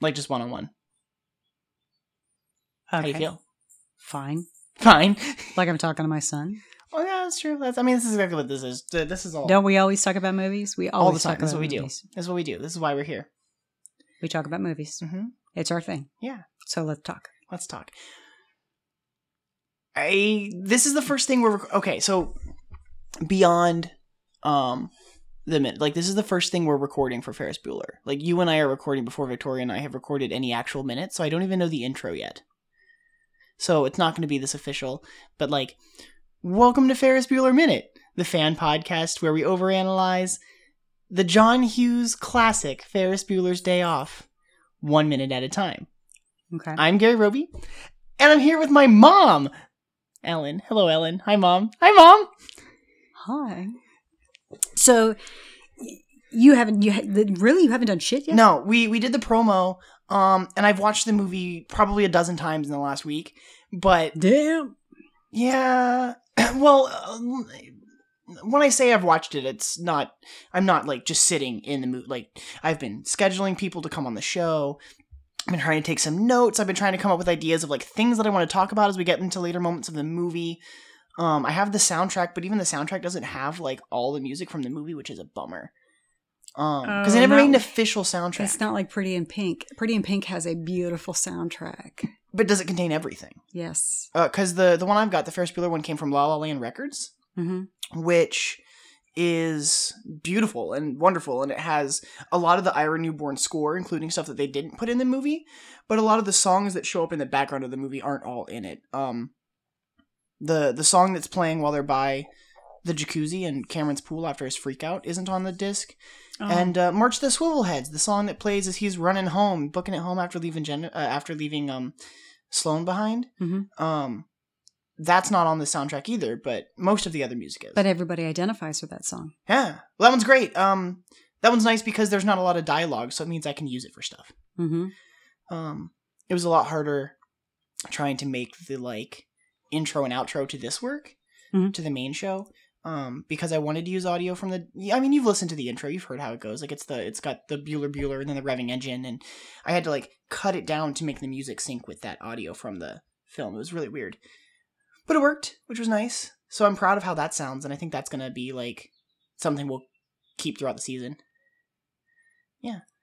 Like just one on one. How do you feel? Fine. Fine. Like I'm talking to my son. Oh yeah, that's true. That's I mean, this is exactly what this is. This is all Don't we always talk about movies? We all the always time. talk about what we do. movies. This is what we do. This is why we're here. We talk about movies. Mm-hmm. It's our thing. Yeah. So let's talk. Let's talk. I this is the first thing we're okay. So beyond um the minute, like this is the first thing we're recording for Ferris Bueller. Like you and I are recording before Victoria and I have recorded any actual minutes, so I don't even know the intro yet. So it's not going to be this official, but like, welcome to Ferris Bueller Minute, the fan podcast where we overanalyze the John Hughes classic Ferris Bueller's Day Off, one minute at a time. Okay. I'm Gary Roby, and I'm here with my mom, Ellen. Hello, Ellen. Hi, mom. Hi, mom. Hi. So you haven't you ha- really you haven't done shit yet? No, we we did the promo, um, and I've watched the movie probably a dozen times in the last week. But Damn. yeah, well, um, when I say I've watched it, it's not. I'm not like just sitting in the movie. Like I've been scheduling people to come on the show. I've been trying to take some notes. I've been trying to come up with ideas of like things that I want to talk about as we get into later moments of the movie. Um, I have the soundtrack, but even the soundtrack doesn't have like all the music from the movie, which is a bummer. Um, because they Oh, never no. made an official soundtrack. It's not like Pretty in Pink. Pretty in Pink has a beautiful soundtrack. but does it contain everything? Yes. Because the the one I've got, the Ferris Bueller one, came from La La Land Records, hmm which is beautiful and wonderful, and it has a lot of the Ira Newborn score, including stuff that they didn't put in the movie. But a lot of the songs that show up in the background of the movie aren't all in it. Um, the the song that's playing while they're by the jacuzzi and Cameron's pool after his freak out isn't on the disc. Oh. And uh, March the Swivelheads, the song that plays as he's running home, booking it home after leaving Jen- uh, after leaving um Sloane behind. Mhm. Um, that's not on the soundtrack either, but most of the other music is. but everybody identifies with that song. yeah, well, that one's great. Um, that one's nice because there's not a lot of dialogue, so it means I can use it for stuff. hmm Um, it was a lot harder trying to make the like intro and outro to this work Mhm. to the main show. Um, because I wanted to use audio from the. I mean, you've listened to the intro, you've heard how it goes. Like it's the, it's got the Bueller Bueller and then the revving engine, and I had to like cut it down to make the music sync with that audio from the film. It was really weird, but it worked, which was nice. So I'm proud of how that sounds, and I think that's gonna be like something we'll keep throughout the season.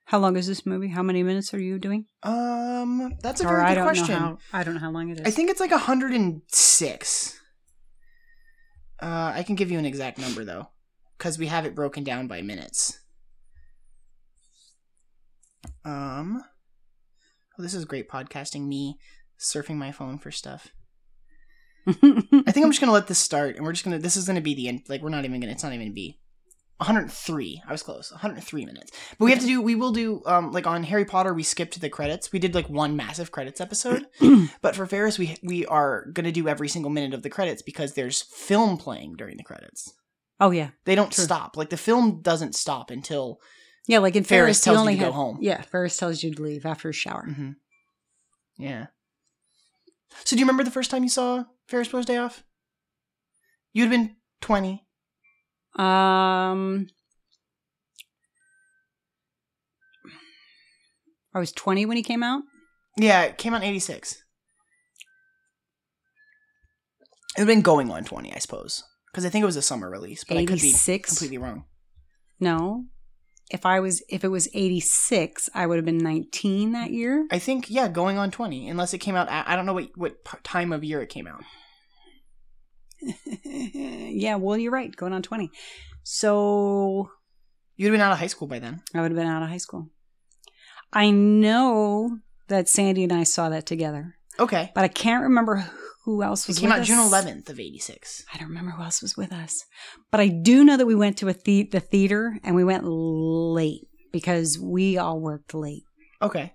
How long is this movie? How many minutes are you doing? Um, that's a Or very I good question. how. I don't know how long it is. I think it's like 106. Uh, I can give you an exact number though, because we have it broken down by minutes. Um, oh, this is great podcasting. Me surfing my phone for stuff. I think I'm just gonna let this start, and we're just gonna. This is gonna be the end. Like we're not even gonna. It's not even gonna be 103. I was close. 103 minutes. But we have to do. We will do. Um, like on Harry Potter, we skipped the credits. We did like one massive credits episode. but for Ferris, we we are gonna do every single minute of the credits because there's film playing during the credits. oh yeah, They don't True. stop. Like the film doesn't stop until. yeah. Like in Ferris Ferris, tells you to go home. Yeah, Ferris tells you to leave after a shower. hmm Yeah. So do you remember the first time you saw Ferris Bueller's Day Off? You'd have been 20. Um, I was 20 when he came out. Yeah, it came out in 86. It would have been going on 20, I suppose. Because I think it was a summer release, but I could be completely wrong. No, if I was, if it was 86, I would have been 19 that year. I think, yeah, going on 20, unless it came out, I I don't know what, what time of year it came out. yeah, well, you're right, going on 20. So You'd have been out of high school by then. I would have been out of high school. I know that Sandy and I saw that together, Okay. but I can't remember who else was It came with out us. June 11th of 86. I don't remember who else was with us, but I do know that we went to a the- the theater and we went late because we all worked late. Okay.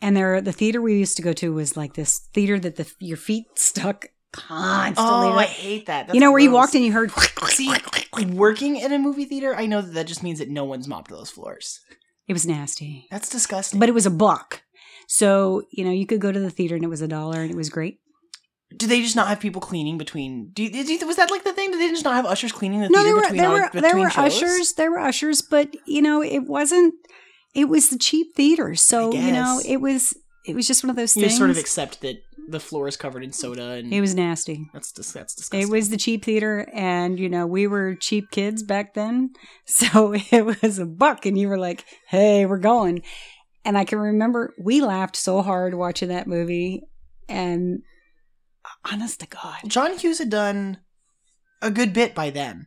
And there, the theater we used to go to was like this theater that the your feet stuck constantly. Oh, I hate that. That's you know where you walked and you heard. See, working in a movie theater, I know that that just means that no one's mopped those floors. It was nasty, That's disgusting. but it was a buck. So you know you could go to the theater and it was a dollar and it was great. Do they just not have people cleaning between? Do you, was that like the thing? Did they just not have ushers cleaning the no, theater there were between, there all- were there were shows? ushers, there were ushers, but you know, it wasn't. It was the cheap theater, so you know, it was it was just one of those You things. just sort of accept that the floor is covered in soda, and it was nasty. that's dis- that's disgusting. It was the cheap theater, and you know, we were cheap kids back then, so it was a buck, and you were like, "Hey, we're going." And I can remember we laughed so hard watching that movie, and honest to God, John Hughes had done a good bit by then.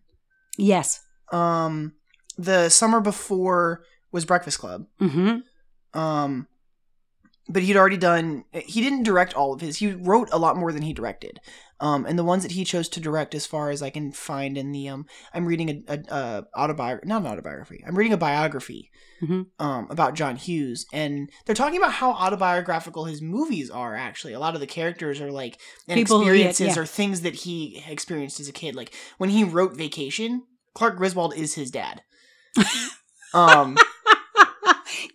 yes, Um, the summer before was Breakfast Club. hmm Um, but he'd already done. He didn't direct all of his. He wrote a lot more than he directed. Um, and the ones that he chose to direct, as far as I can find in the um, I'm reading a, a, a autobiography, not an autobiography. I'm reading a biography, Mhm. um, about John Hughes, and they're talking about how autobiographical his movies are. Actually, a lot of the characters are like and People who he had- experiences yeah. or things that he experienced as a kid. Like when he wrote Vacation, Clark Griswold is his dad. um.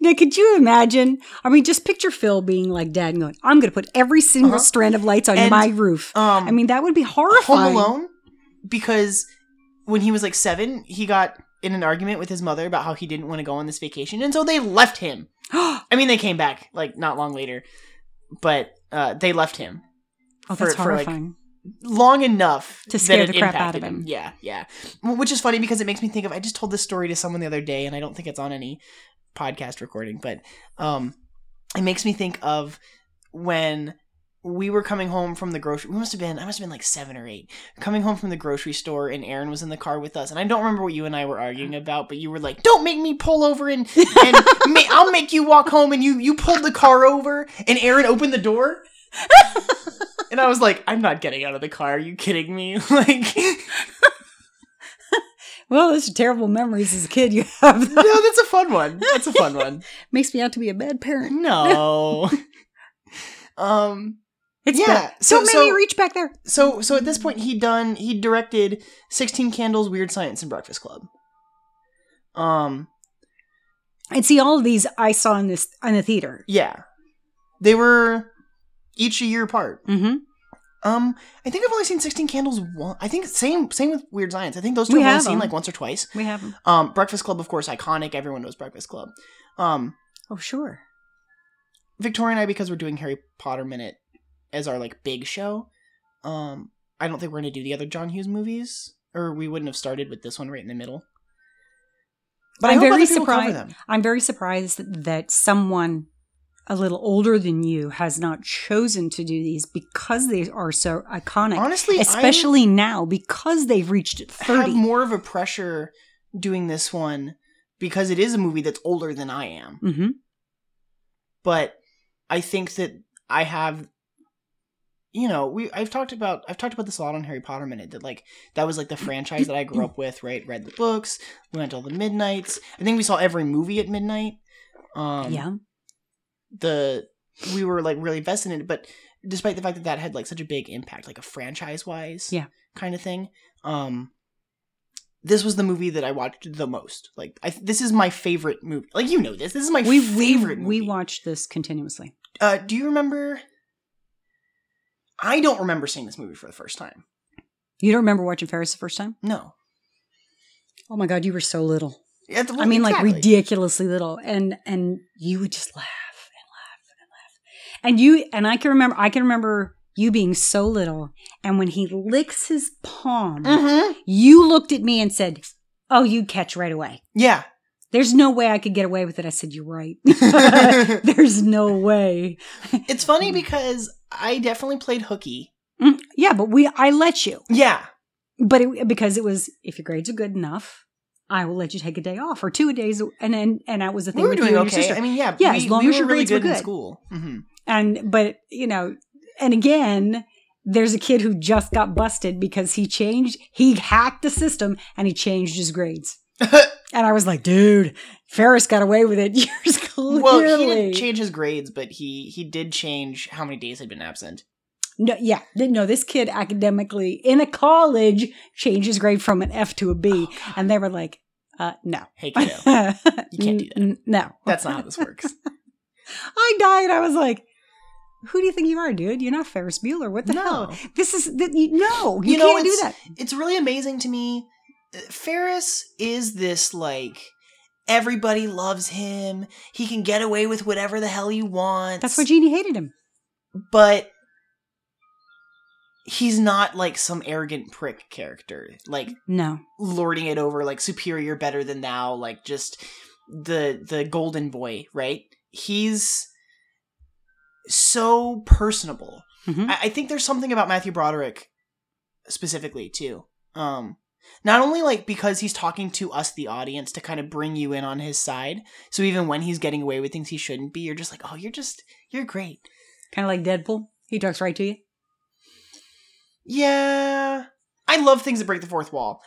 Now, could you imagine? I mean, just picture Phil being like dad and going, I'm going to put every single Uh-huh. strand of lights on And, my roof. Um, I mean, that would be horrifying. Home horrifying. Alone because when he was like seven, he got in an argument with his mother about how he didn't want to go on this vacation, and so they left him. I mean, they came back like not long later, but uh, they left him Oh, that's For- for, like, horrifying. long enough To scare the crap out of him. Yeah, yeah. Which is funny because it makes me think of. I just told this story to someone the other day, and I don't think it's on any podcast recording, but um, it makes me think of when we were coming home from the grocery. We must have been. I must have been like seven or eight. Coming home from the grocery store, and Aaron was in the car with us. And I don't remember what you and I were arguing about, but you were like, "Don't make me pull over, and and ma- I'll make you walk home." And you you pulled the car over, and Aaron opened the door. And I was like, I'm not getting out of the car. Are you kidding me? like, Well, those are terrible memories as a kid you have. no, that's a fun one. That's a fun one. Makes me out to be a bad parent. No. um. It's Yeah, bad. so- Don't make so- me reach back there. So so at this point he done he directed Sixteen Candles, Weird Science, and Breakfast Club. Um. And see, all of these I saw in this in the theater. Yeah. They were each a year apart. Mm-hmm. Um. I think I've only seen Sixteen Candles one. I think same same with Weird Science. I think those two We I've only seen them. like once or twice. We have them. Um. Breakfast Club, of course, iconic. Everyone knows Breakfast Club. Um. Oh, sure. Victoria and I, because we're doing Harry Potter Minute as our like big show, um, I don't think we're gonna do the other John Hughes movies, or we wouldn't have started with this one right in the middle. But I'm very other people cover surprised. I'm very surprised that someone a little older than you has not chosen to do these because they are so iconic. Honestly, especially now because they've reached I have thirty. more of a pressure doing this one because it is a movie that's older than I am. hmm But I think that I have you know, we I've talked about I've talked about this a lot on Harry Potter Minute that like that was like the franchise that I grew up with, right? Read the books, we went to all the midnights. I think we saw every movie at midnight. Um yeah. The we were like really invested in it, but despite the fact that that had like such a big impact, like a franchise wise, Yeah. kind of thing. Um, this was the movie that I watched the most. Like, I, this is my favorite movie. Like, you know this. This is my We favorite we, movie. we watched this continuously. Uh, do you remember? I don't remember seeing this movie for the first time. You don't remember watching Ferris the first time? No. Oh my god, you were so little. Yeah, th- I mean, exactly. like ridiculously little, and and you would just laugh and laugh and laugh, and you and I can remember. I can remember you being so little, and when he licks his palm, Mhm. you looked at me and said, "Oh, you'd catch right away." Yeah. There's no way I could get away with it. I said, "You're right." There's no way. It's funny because I definitely played hooky. Mm, Yeah, but we I let you, Yeah. but it, because it was if your grades are good enough, I will let you take a day off or two days, and then and that was the thing We were doing you and your okay. sister. I mean, yeah. Yeah, we, as long we as were your really grades were good in good. school. hmm And but you know, and again, there's a kid who just got busted because he changed, he hacked the system and he changed his grades. And I was like, dude, Ferris got away with it. Clearly. well, he didn't change his grades, but he he did change how many days had been absent. no, yeah, no. This kid academically in a college changed his grade from an F to a B, Oh, and they were like, uh, "No, Hey, kiddo, you can't do that. No, that's not how this works. I died. I was like, Who do you think you are, dude? You're not Ferris Bueller. What the No. hell? This is th- you, no. You, You know, can't do that. it's really amazing to me. Uh, Ferris is this like everybody loves him. He can get away with whatever the hell he wants. That's why Jeanie hated him. but he's not like some arrogant prick character, like No. lording it over, like superior, better than thou, like just the the golden boy, right? He's so personable. Mhm. I, I think there's something about Matthew Broderick specifically too. Um, not only like because he's talking to us, the audience, to kind of bring you in on his side. So even when he's getting away with things he shouldn't be, you're just like, oh, you're just you're great. Kind of like Deadpool. He talks right to you. Yeah, I love things that break the fourth wall.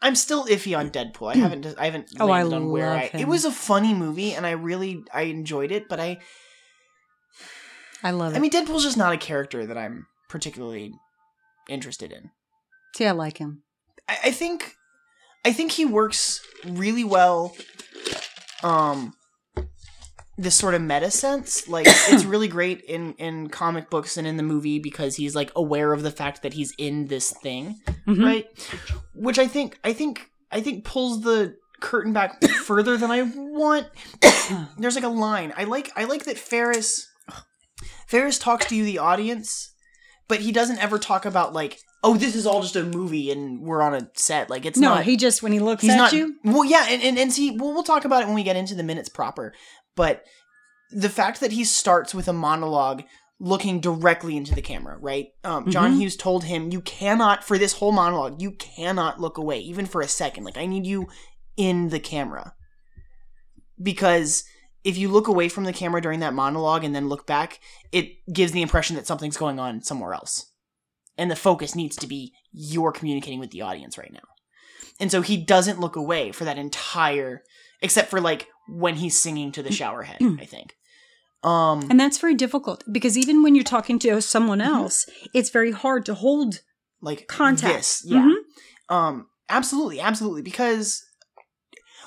I'm still iffy on Deadpool. I haven't. I haven't Oh, I on where I. him. It was a funny movie, and I really I enjoyed it. But I, I love it. I mean, Deadpool's just not a character that I'm particularly interested in. See, I like him. I, I think, I think he works really well. Um, this sort of meta sense, like it's really great in in comic books and in the movie because he's like aware of the fact that he's in this thing. Mhm. right which i think i think i think pulls the curtain back further than i want there's like a line i like i like that ferris ferris talks to you the audience but he doesn't ever talk about like oh this is all just a movie and we're on a set like it's no, not he just when he looks he's at not you. well yeah and, and and see we'll, we'll talk about it when we get into the minutes proper but the fact that he starts with a monologue looking directly into the camera right um, john Mhm. hughes told him you cannot for this whole monologue you cannot look away even for a second like i need you in the camera because if you look away from the camera during that monologue and then look back it gives the impression that something's going on somewhere else and the focus needs to be you're communicating with the audience right now and so he doesn't look away for that entire except for like when he's singing to the shower head i think um And that's very difficult because even when you're talking to someone Mhm. else, it's very hard to hold like contact. this, yeah Mhm. um absolutely absolutely because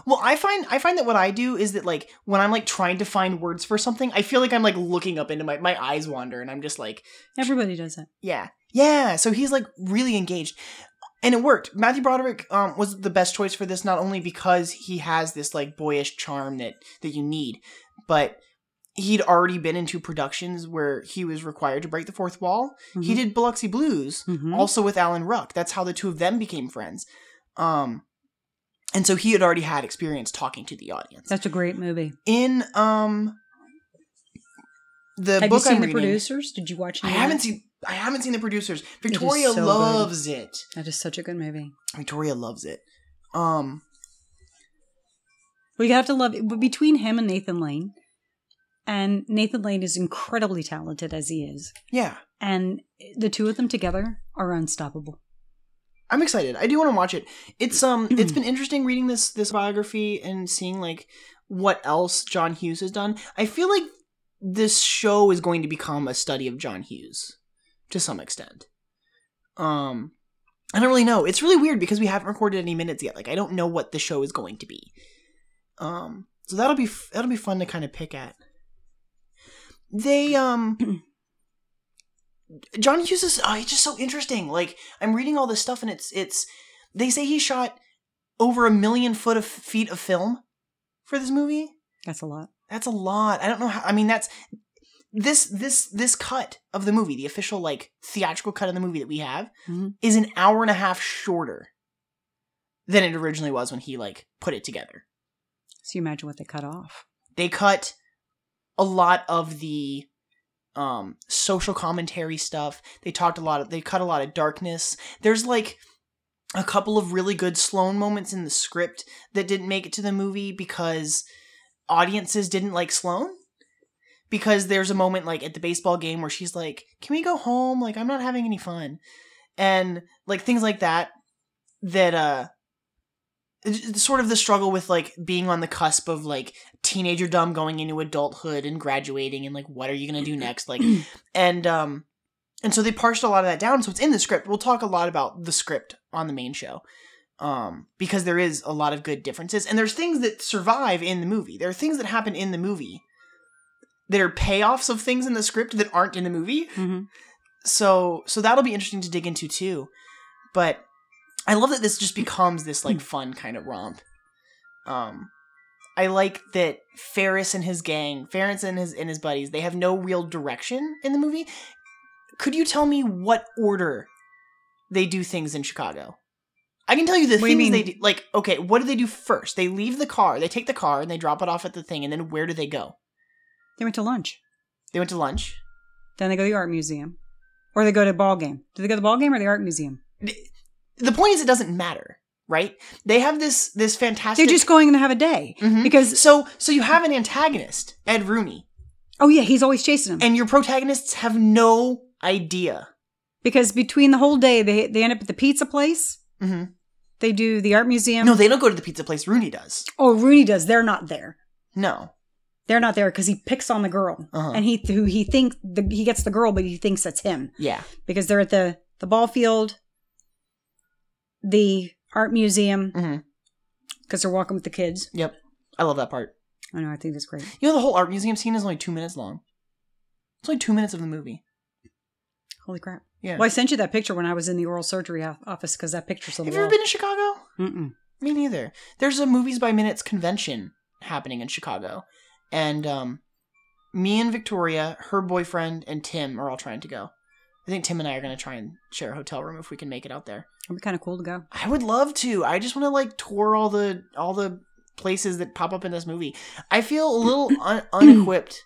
well i find i find that what i do is that like when i'm like trying to find words for something i feel like i'm like looking up into my my eyes wander and i'm just like Everybody does that. yeah yeah so he's like really engaged and it worked matthew broderick um was the best choice for this not only because he has this like boyish charm that that you need but he'd already been into productions where he was required to break the fourth wall he Mhm. did biloxi blues Mhm. also with Alan Ruck. That's how the two of them became friends. Um, and so he had already had experience talking to the audience. That's a great movie. In um, the Have book you seen I'm the reading, producers? Did you watch? It? I haven't seen. I haven't seen the producers. Victoria so good. loves it. That is such a good movie. Victoria loves it. Um, We have to love it. But between him and Nathan Lane, and Nathan Lane is incredibly talented as he is, yeah, and the two of them together are unstoppable. I'm excited. I do want to watch it. It's um, Mm-hmm. it's been interesting reading this this biography and seeing like what else John Hughes has done. I feel like this show is going to become a study of John Hughes to some extent. Um, I don't really know. It's really weird because we haven't recorded any minutes yet. Like I don't know what the show is going to be. Um, so that'll be f- that'll be fun to kind of pick at. They um. John Hughes is oh, he's just so interesting. Like I'm reading all this stuff and it's it's they say he shot over a million foot of feet of film for this movie. That's a lot. That's a lot. I don't know how. I mean, that's this this this cut of the movie, the official like theatrical cut of the movie that we have, Mhm. is an hour and a half shorter than it originally was when he like put it together. So you imagine what they cut off. They cut a lot of the um social commentary stuff. They talked a lot of they cut a lot of darkness. There's like a couple of really good Sloane moments in the script that didn't make it to the movie because audiences didn't like Sloane. Because there's a moment like at the baseball game where she's like, "Can we go home? Like I'm not having any fun." And like things like that that uh sort of the struggle with like being on the cusp of like teenager dumb going into adulthood and graduating and like what are you going to do next? Like and um and so they parsed a lot of that down. So it's in the script. We'll talk a lot about the script on the main show um because there is a lot of good differences. And there's things that survive in the movie. There are things that happen in the movie that are payoffs of things in the script that aren't in the movie. hmm So so that'll be interesting to dig into too. But I love that this just becomes this like fun kind of romp. Um I like that Ferris and his gang, Ferris and his and his buddies, they have no real direction in the movie. Could you tell me what order they do things in Chicago? I can tell you the What do you things they do. Like, okay, what do they do first? They leave the car, they take the car, and they drop it off at the thing, and then where do they go? They went to lunch. They went to lunch. Then they go to the art museum, or they go to a ball game. Do they go to the ball game or the art museum? The point is, it doesn't matter, right? They have this this fantastic. They're just going to have a day Mhm. because So so you have an antagonist, Ed Rooney, oh yeah, he's always chasing them. and your protagonists have no idea. because between the whole day, they they end up at the pizza place. mm-hmm. They do the art museum. No, they don't go to the pizza place. Rooney does. oh, Rooney does. They're not there. No. They're not there because he picks on the girl, Uh-huh. and he who he thinks the, he gets the girl, but he thinks that's him Yeah. because they're at the the ball field, the art museum, because they're walking with the kids. Yep. I love that part. I know. I think that's great. You know, the whole art museum scene is only two minutes long. It's only two minutes of the movie. Holy crap! Yeah. Well, I sent you that picture when I was in the oral surgery office because that picture's on have you ever been to Chicago? Mm-mm. Me neither. There's a movies by minutes convention happening in Chicago, and um, me and Victoria, her boyfriend, and Tim are all trying to go. I think Tim and I are going to try and share a hotel room if we can make it out there. It'd be kind of cool to go. I would love to. I just want to like tour all the all the places that pop up in this movie. I feel a little un- unequipped.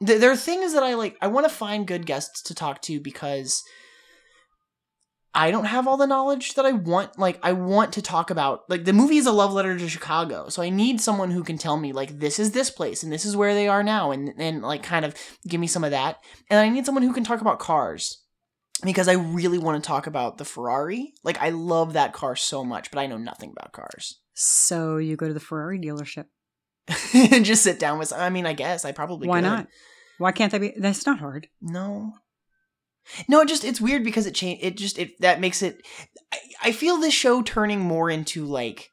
There are things that I like. I want to find good guests to talk to because I don't have all the knowledge that I want. Like, I want to talk about. Like, the movie is a love letter to Chicago, so I need someone who can tell me like this is this place and this is where they are now, and and like kind of give me some of that. And I need someone who can talk about cars because I really want to talk about the Ferrari. Like I love that car so much, but I know nothing about cars. So you go to the Ferrari dealership. and just sit down with. I mean, I guess I probably Why could. not? Why can't they be? That's not hard. No. No, it just it's weird because it change it just it that makes it I, I feel this show turning more into like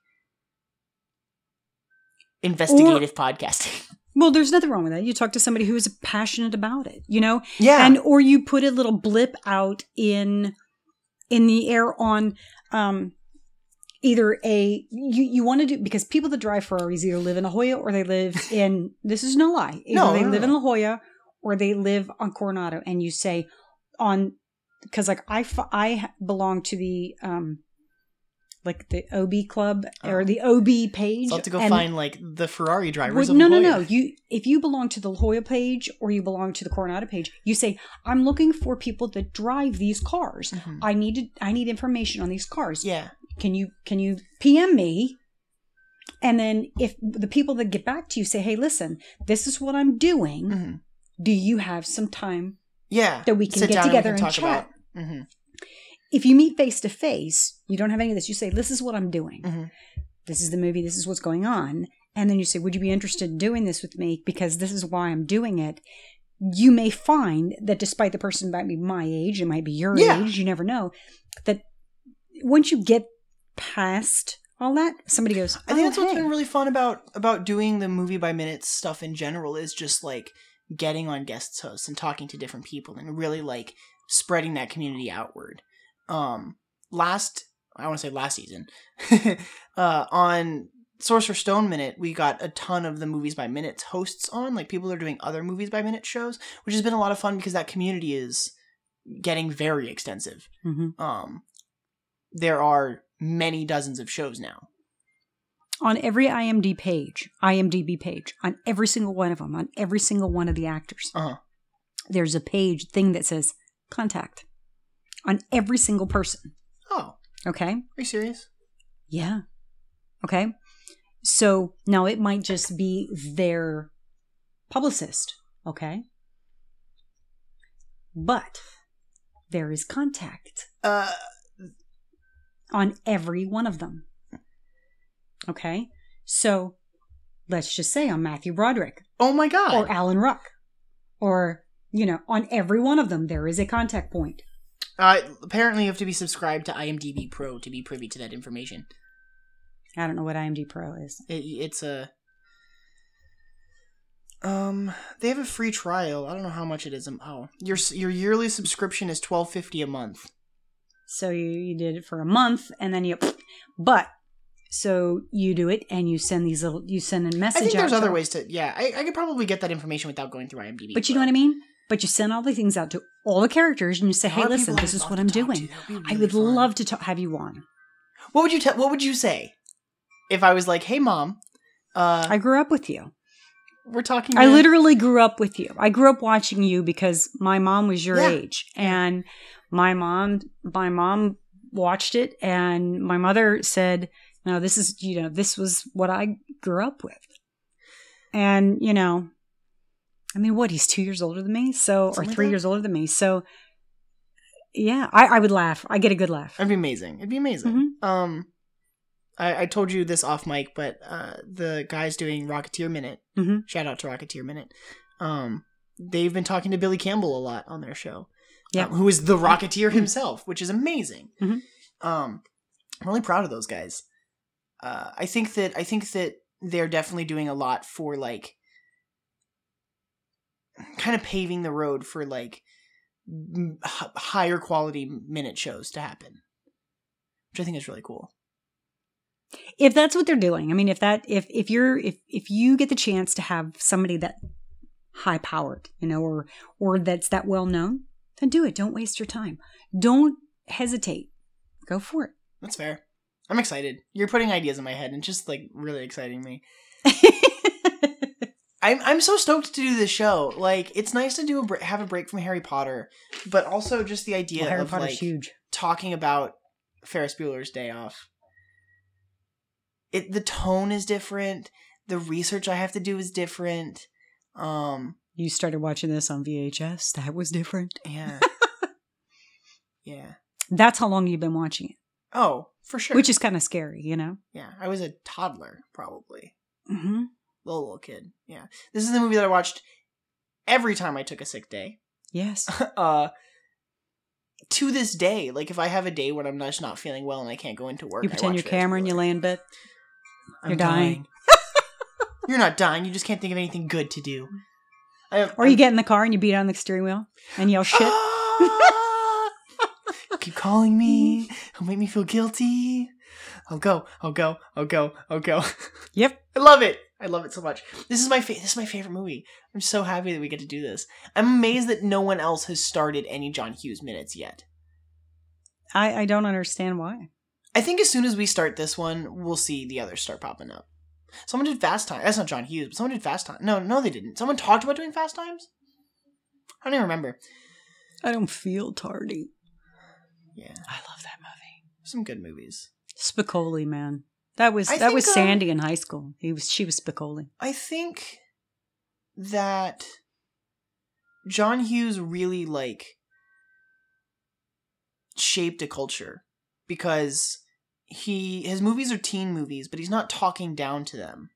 investigative podcasting. Well, there's nothing wrong with that. You talk to somebody who is passionate about it, you know, Yeah. and or you put a little blip out in in the air on um either a you you want to do because people that drive Ferraris either live in La Jolla or they live in this is no lie either No, they no, live in La Jolla or they live on Coronado and you say on because like I I belong to the um like the OB club or Oh. the OB page so I'll have to go and- find like the Ferrari drivers. well, no, no, no. You if you belong to the La Jolla page or you belong to the Coronado page, you say, "I'm looking for people that drive these cars. Mhm. I need to, I need information on these cars. Yeah. Can you can you PM me?" And then if the people that get back to you say, "Hey, listen, this is what I'm doing. hmm Do you have some time Yeah. that we can Sit get together we and, chat?" talk about. hmm If you meet face to face, you don't have any of this. You say, "This is what I'm doing. Mhm. This is the movie. This is what's going on." And then you say, "Would you be interested in doing this with me? Because this is why I'm doing it." You may find that despite the person might be my age, it might be your Yeah. age, you never know. That once you get past all that, somebody goes, I think "Oh, that's what's been really fun about about doing the movie by minutes stuff in general is just like getting on guest hosts and talking to different people and really like spreading that community outward. Um last I want to say last season uh on Sorcerer Stone Minute, we got a ton of the movies by minutes hosts on, like people are doing other movies by minute shows, which has been a lot of fun because that community is getting very extensive. Mhm. Um there are many dozens of shows now. on every IMDb page, IMDb page, on every single one of them, on every single one of the actors, Uh-huh. there's a page thing that says contact on every single person. Oh, Okay. are you serious? Yeah. Okay. So now it might just be their publicist. Okay. But there is contact Uh on every one of them. Okay. So let's just say on Matthew Broderick oh my god. or Alan Ruck or, you know, on every one of them, there is a contact point. Uh, apparently, you have to be subscribed to IMDb Pro to be privy to that information. I don't know what IMDb Pro is. It, it's a Um, they have a free trial. I don't know how much it is. Oh, your your yearly subscription is twelve fifty a month. So you, you did it for a month and then you, but so you do it and you send these little, you send a message I think out. there's to- other ways to. Yeah, I, I could probably get that information without going through IMDb. But you know what I mean? But you send all the things out to all the characters and you say, hey, listen, this is what I'm doing. I would love to talk, have you on. What would you tell? What would you say if I was like, "Hey, mom, uh, I grew up with you. we're talking." I to- literally grew up with you. I grew up watching you because my mom was your Yeah. age, and my mom, my mom watched it, and my mother said, "No, this is you know this was what I grew up with," and you know, I mean, what he's two years older than me, so or Something like three that. years older than me, so yeah, I, I would laugh. I get a good laugh. It'd be amazing. It'd be amazing. Mhm. Um, I, I told you this off mic, but uh, the guys doing Rocketeer Minute, Mhm. shout out to Rocketeer Minute. Um, they've been talking to Billy Campbell a lot on their show. Yeah. um, who is the Rocketeer himself, which is amazing. Mhm. Um, I'm really proud of those guys. Uh, I think that I think that they're definitely doing a lot for like kind of paving the road for like higher quality minute shows to happen, which I think is really cool. if that's what they're doing i mean if that if if you're if if you get the chance to have somebody that high powered you know or or that's that well known then do it don't waste your time don't hesitate go for it That's fair. I'm excited. You're putting ideas in my head and just like really exciting me. I'm I'm so stoked to do this show. Like it's nice to do a br- have a break from Harry Potter, but also just the idea well, Harry of Potter's like huge talking about Ferris Bueller's Day Off. It the tone is different. The research I have to do is different. Um, you started watching this on vhs that was different yeah, yeah. that's how long you've been watching it Oh, for sure. which is kind of scary you know yeah, I was a toddler probably. mm-hmm. Little little kid. Yeah, this is the movie that I watched every time I took a sick day. yes uh, to this day, like if I have a day when I'm just not feeling well and I can't go into work, you pretend you're cameron you lay in bed I'm you're dying. you're not dying. You just can't think of anything good to do. I or you get in the car and you beat on the steering wheel and yell shit Ah! Keep calling me. It'll make me feel guilty. I'll go. I'll go. I'll go. I'll go. yep I love it. I love it so much. This is my fa- this is my favorite movie. I'm so happy that we get to do this. I'm amazed that no one else has started any John Hughes minutes yet. I, I don't understand why. I think as soon as we start this one, we'll see the others start popping up. Someone did Fast Time. That's not John Hughes, but someone did Fast Time. No, no, they didn't. Someone talked about doing Fast Times. I don't even remember. I don't feel tardy. Yeah, I love that movie. some good movies. Spicoli, man. That was I that was think, um, Sandy in high school. He was she was Spicoli. I think that John Hughes really like shaped a culture because he his movies are teen movies, but he's not talking down to them.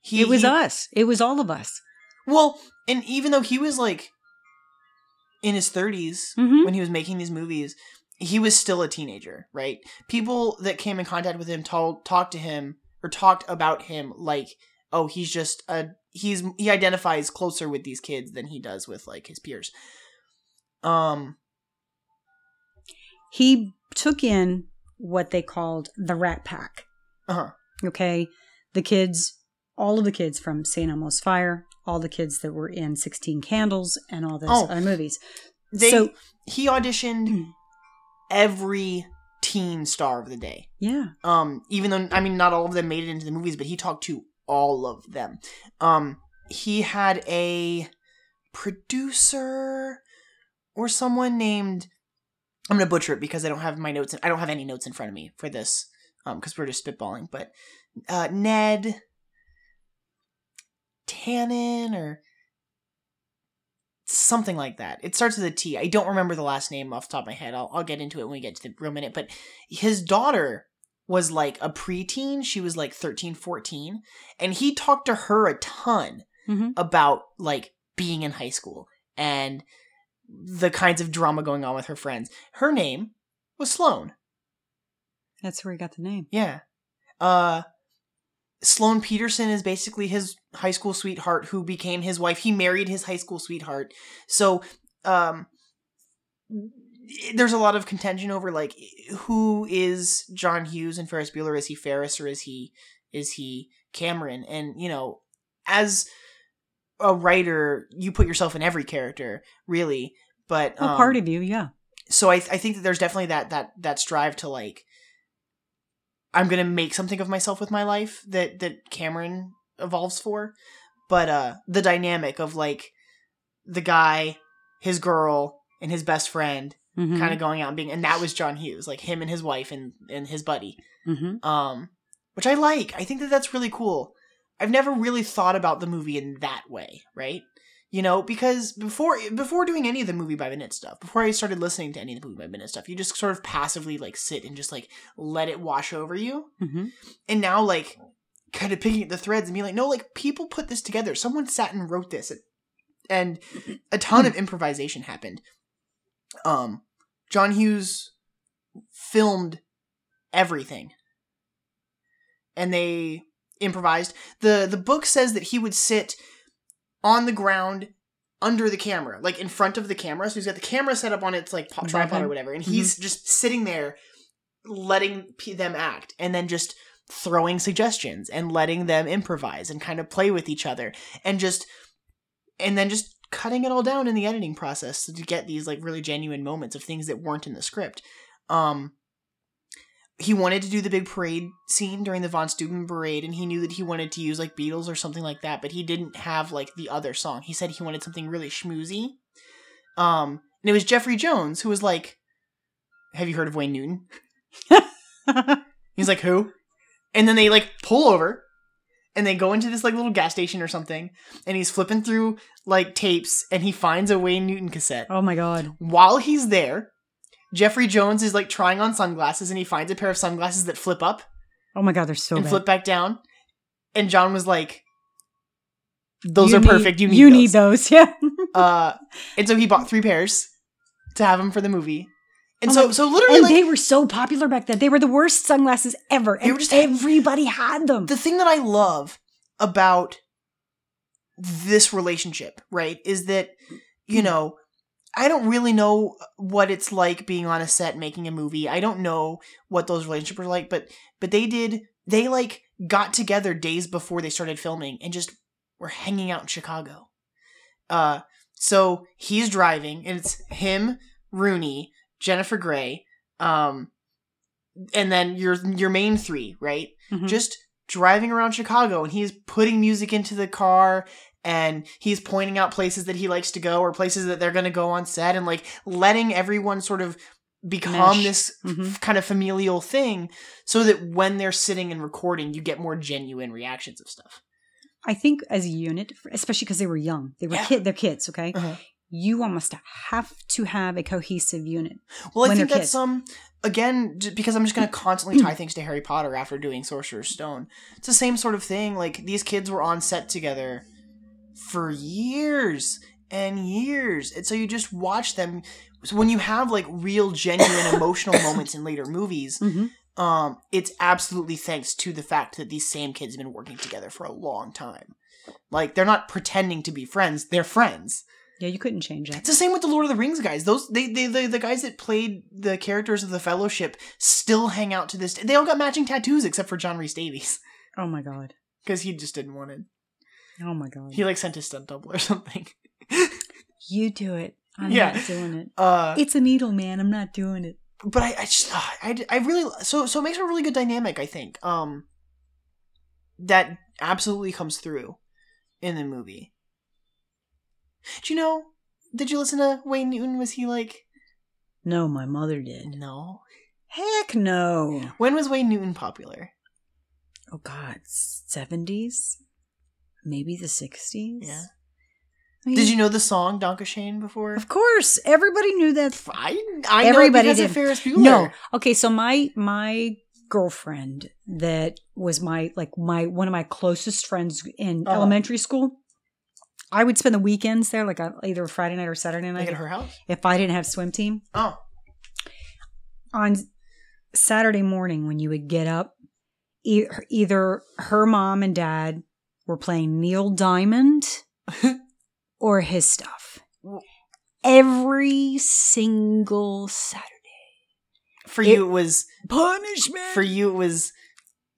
He, it was he- us. It was all of us. Well, and even though he was like in his 30s Mhm. when he was making these movies, he was still a teenager, right? People that came in contact with him told talked to him or talked about him like, oh, he's just a he's he identifies closer with these kids than he does with like his peers. Um, He took in what they called the Rat Pack. uh-huh. Okay, the kids, all of the kids from St. Elmo's Fire, all the kids that were in Sixteen Candles, and all those Oh. other movies. They so he auditioned every teen star of the day. yeah, um even though i mean not all of them made it into the movies but he talked to all of them um he had a producer or someone named i'm gonna butcher it because i don't have my notes and i don't have any notes in front of me for this um because we're just spitballing but uh ned tanen or something like that. It starts with a T. I don't remember the last name off the top of my head. I'll, I'll get into it when we get to the real minute. But his daughter was like a preteen. She was like 13, 14. And he talked to her a ton Mhm. about like being in high school and the kinds of drama going on with her friends. Her name was Sloane. that's where he got the name. Yeah. Uh Sloane Peterson is basically his high school sweetheart who became his wife. He married his high school sweetheart. So, um, there's a lot of contention over like who is John Hughes and Ferris Bueller? Is he Ferris or is he is he Cameron? And you know, as a writer, you put yourself in every character, really. But a um, part of you, yeah. so I, I think that there's definitely that that that strive to like i'm gonna make something of myself with my life that that cameron evolves for. But uh the dynamic of like the guy his girl and his best friend Mhm. kind of going out and being and that was john hughes like him and his wife and and his buddy. Mhm. um which i like. I think that that's really cool. I've never really thought about the movie in that way right you know because before before doing any of the movie by minute stuff before i started listening to any of the movie by minute stuff you just sort of passively like sit and just like let it wash over you. Mhm. and now like kind of picking at the threads and being like no like people put this together. Someone sat and wrote this. And, and a ton of improvisation happened. Um john hughes filmed everything. And they improvised. The the book says that he would sit on the ground under the camera like in front of the camera. So he's got the camera set up on its like po- tripod or whatever and he's just sitting there letting p- them act and then just throwing suggestions and letting them improvise and kind of play with each other and just and then just cutting it all down in the editing process to get these like really genuine moments of things that weren't in the script. Um he wanted to do the big parade scene during the von Steuben parade and he knew that he wanted to use like Beatles or something like that but he didn't have like the other song he said he wanted something really schmoozy um and it was Jeffrey Jones who was like have you heard of Wayne Newton He's like, who? And then they like pull over and they go into this like little gas station or something and he's flipping through like tapes and he finds a Wayne Newton cassette. oh my god. While he's there, Jeffrey Jones is like trying on sunglasses and he finds a pair of sunglasses that flip up Oh my god, they're so and bad. flip back down. And John was like, those You are need- perfect. You need you those. need those. Yeah. Uh, and so he bought three pairs to have them for the movie. And Oh so, my- so literally, and like, they were so popular back then. They were the worst sunglasses ever. They And were just- everybody had them. the thing that I love about this relationship, right, is that, you know, I don't really know what it's like being on a set making a movie. I don't know what those relationships are like, but but they did they like got together days before they started filming and just were hanging out in Chicago. Uh so he's driving and it's him, Rooney, Jennifer Grey, um and then your your main three, right? Mhm. just driving around Chicago and he's putting music into the car and he's pointing out places that he likes to go or places that they're going to go on set and like letting everyone sort of become Mesh. this f- Mhm. kind of familial thing so that when they're sitting and recording you get more genuine reactions of stuff. I think as a unit, especially because they were young, they were Yeah. kid, they're kids. Okay, Uh-huh. you almost have to have a cohesive unit. Well, I think that's kids. um again because I'm just going to constantly tie things to Harry Potter after doing Sorcerer's Stone. It's the same sort of thing. Like these kids were on set together for years and years, and so you just watch them. So when you have like real, genuine emotional moments in later movies, Mhm. um, it's absolutely thanks to the fact that these same kids have been working together for a long time. Like they're not pretending to be friends; they're friends. Yeah, you couldn't change that. It's the same with the Lord of the Rings guys. Those they, they the, the guys that played the characters of the Fellowship still hang out to this day. They all got matching tattoos except for John Rhys Davies Oh my god. because he just didn't want it. Oh my god. He like sent his stunt double or something. you do it. I'm Yeah. not doing it. Uh, It's a needle, man. I'm not doing it. but I, I just uh, I, I really so so it makes a really good dynamic. I think um that absolutely comes through in the movie. Do you know? Did you listen to Wayne Newton? Was he like No, my mother did. no? Heck no. When was Wayne Newton popular? Oh god, seventies, maybe the sixties. Yeah. I mean, Did you know the song Danke Schoen before? Of course, everybody knew that. I I know Everybody it because did. of Ferris Bueller. No, okay. So my my girlfriend that was my like my one of my closest friends in Uh-huh. elementary school. I would spend the weekends there, like either Friday night or Saturday like night, at her house. if I didn't have swim team. Oh, On Saturday morning, when you would get up, e- either her mom and dad were playing Neil Diamond or his stuff. Every single Saturday. For It- you, it was Punishment. for you it was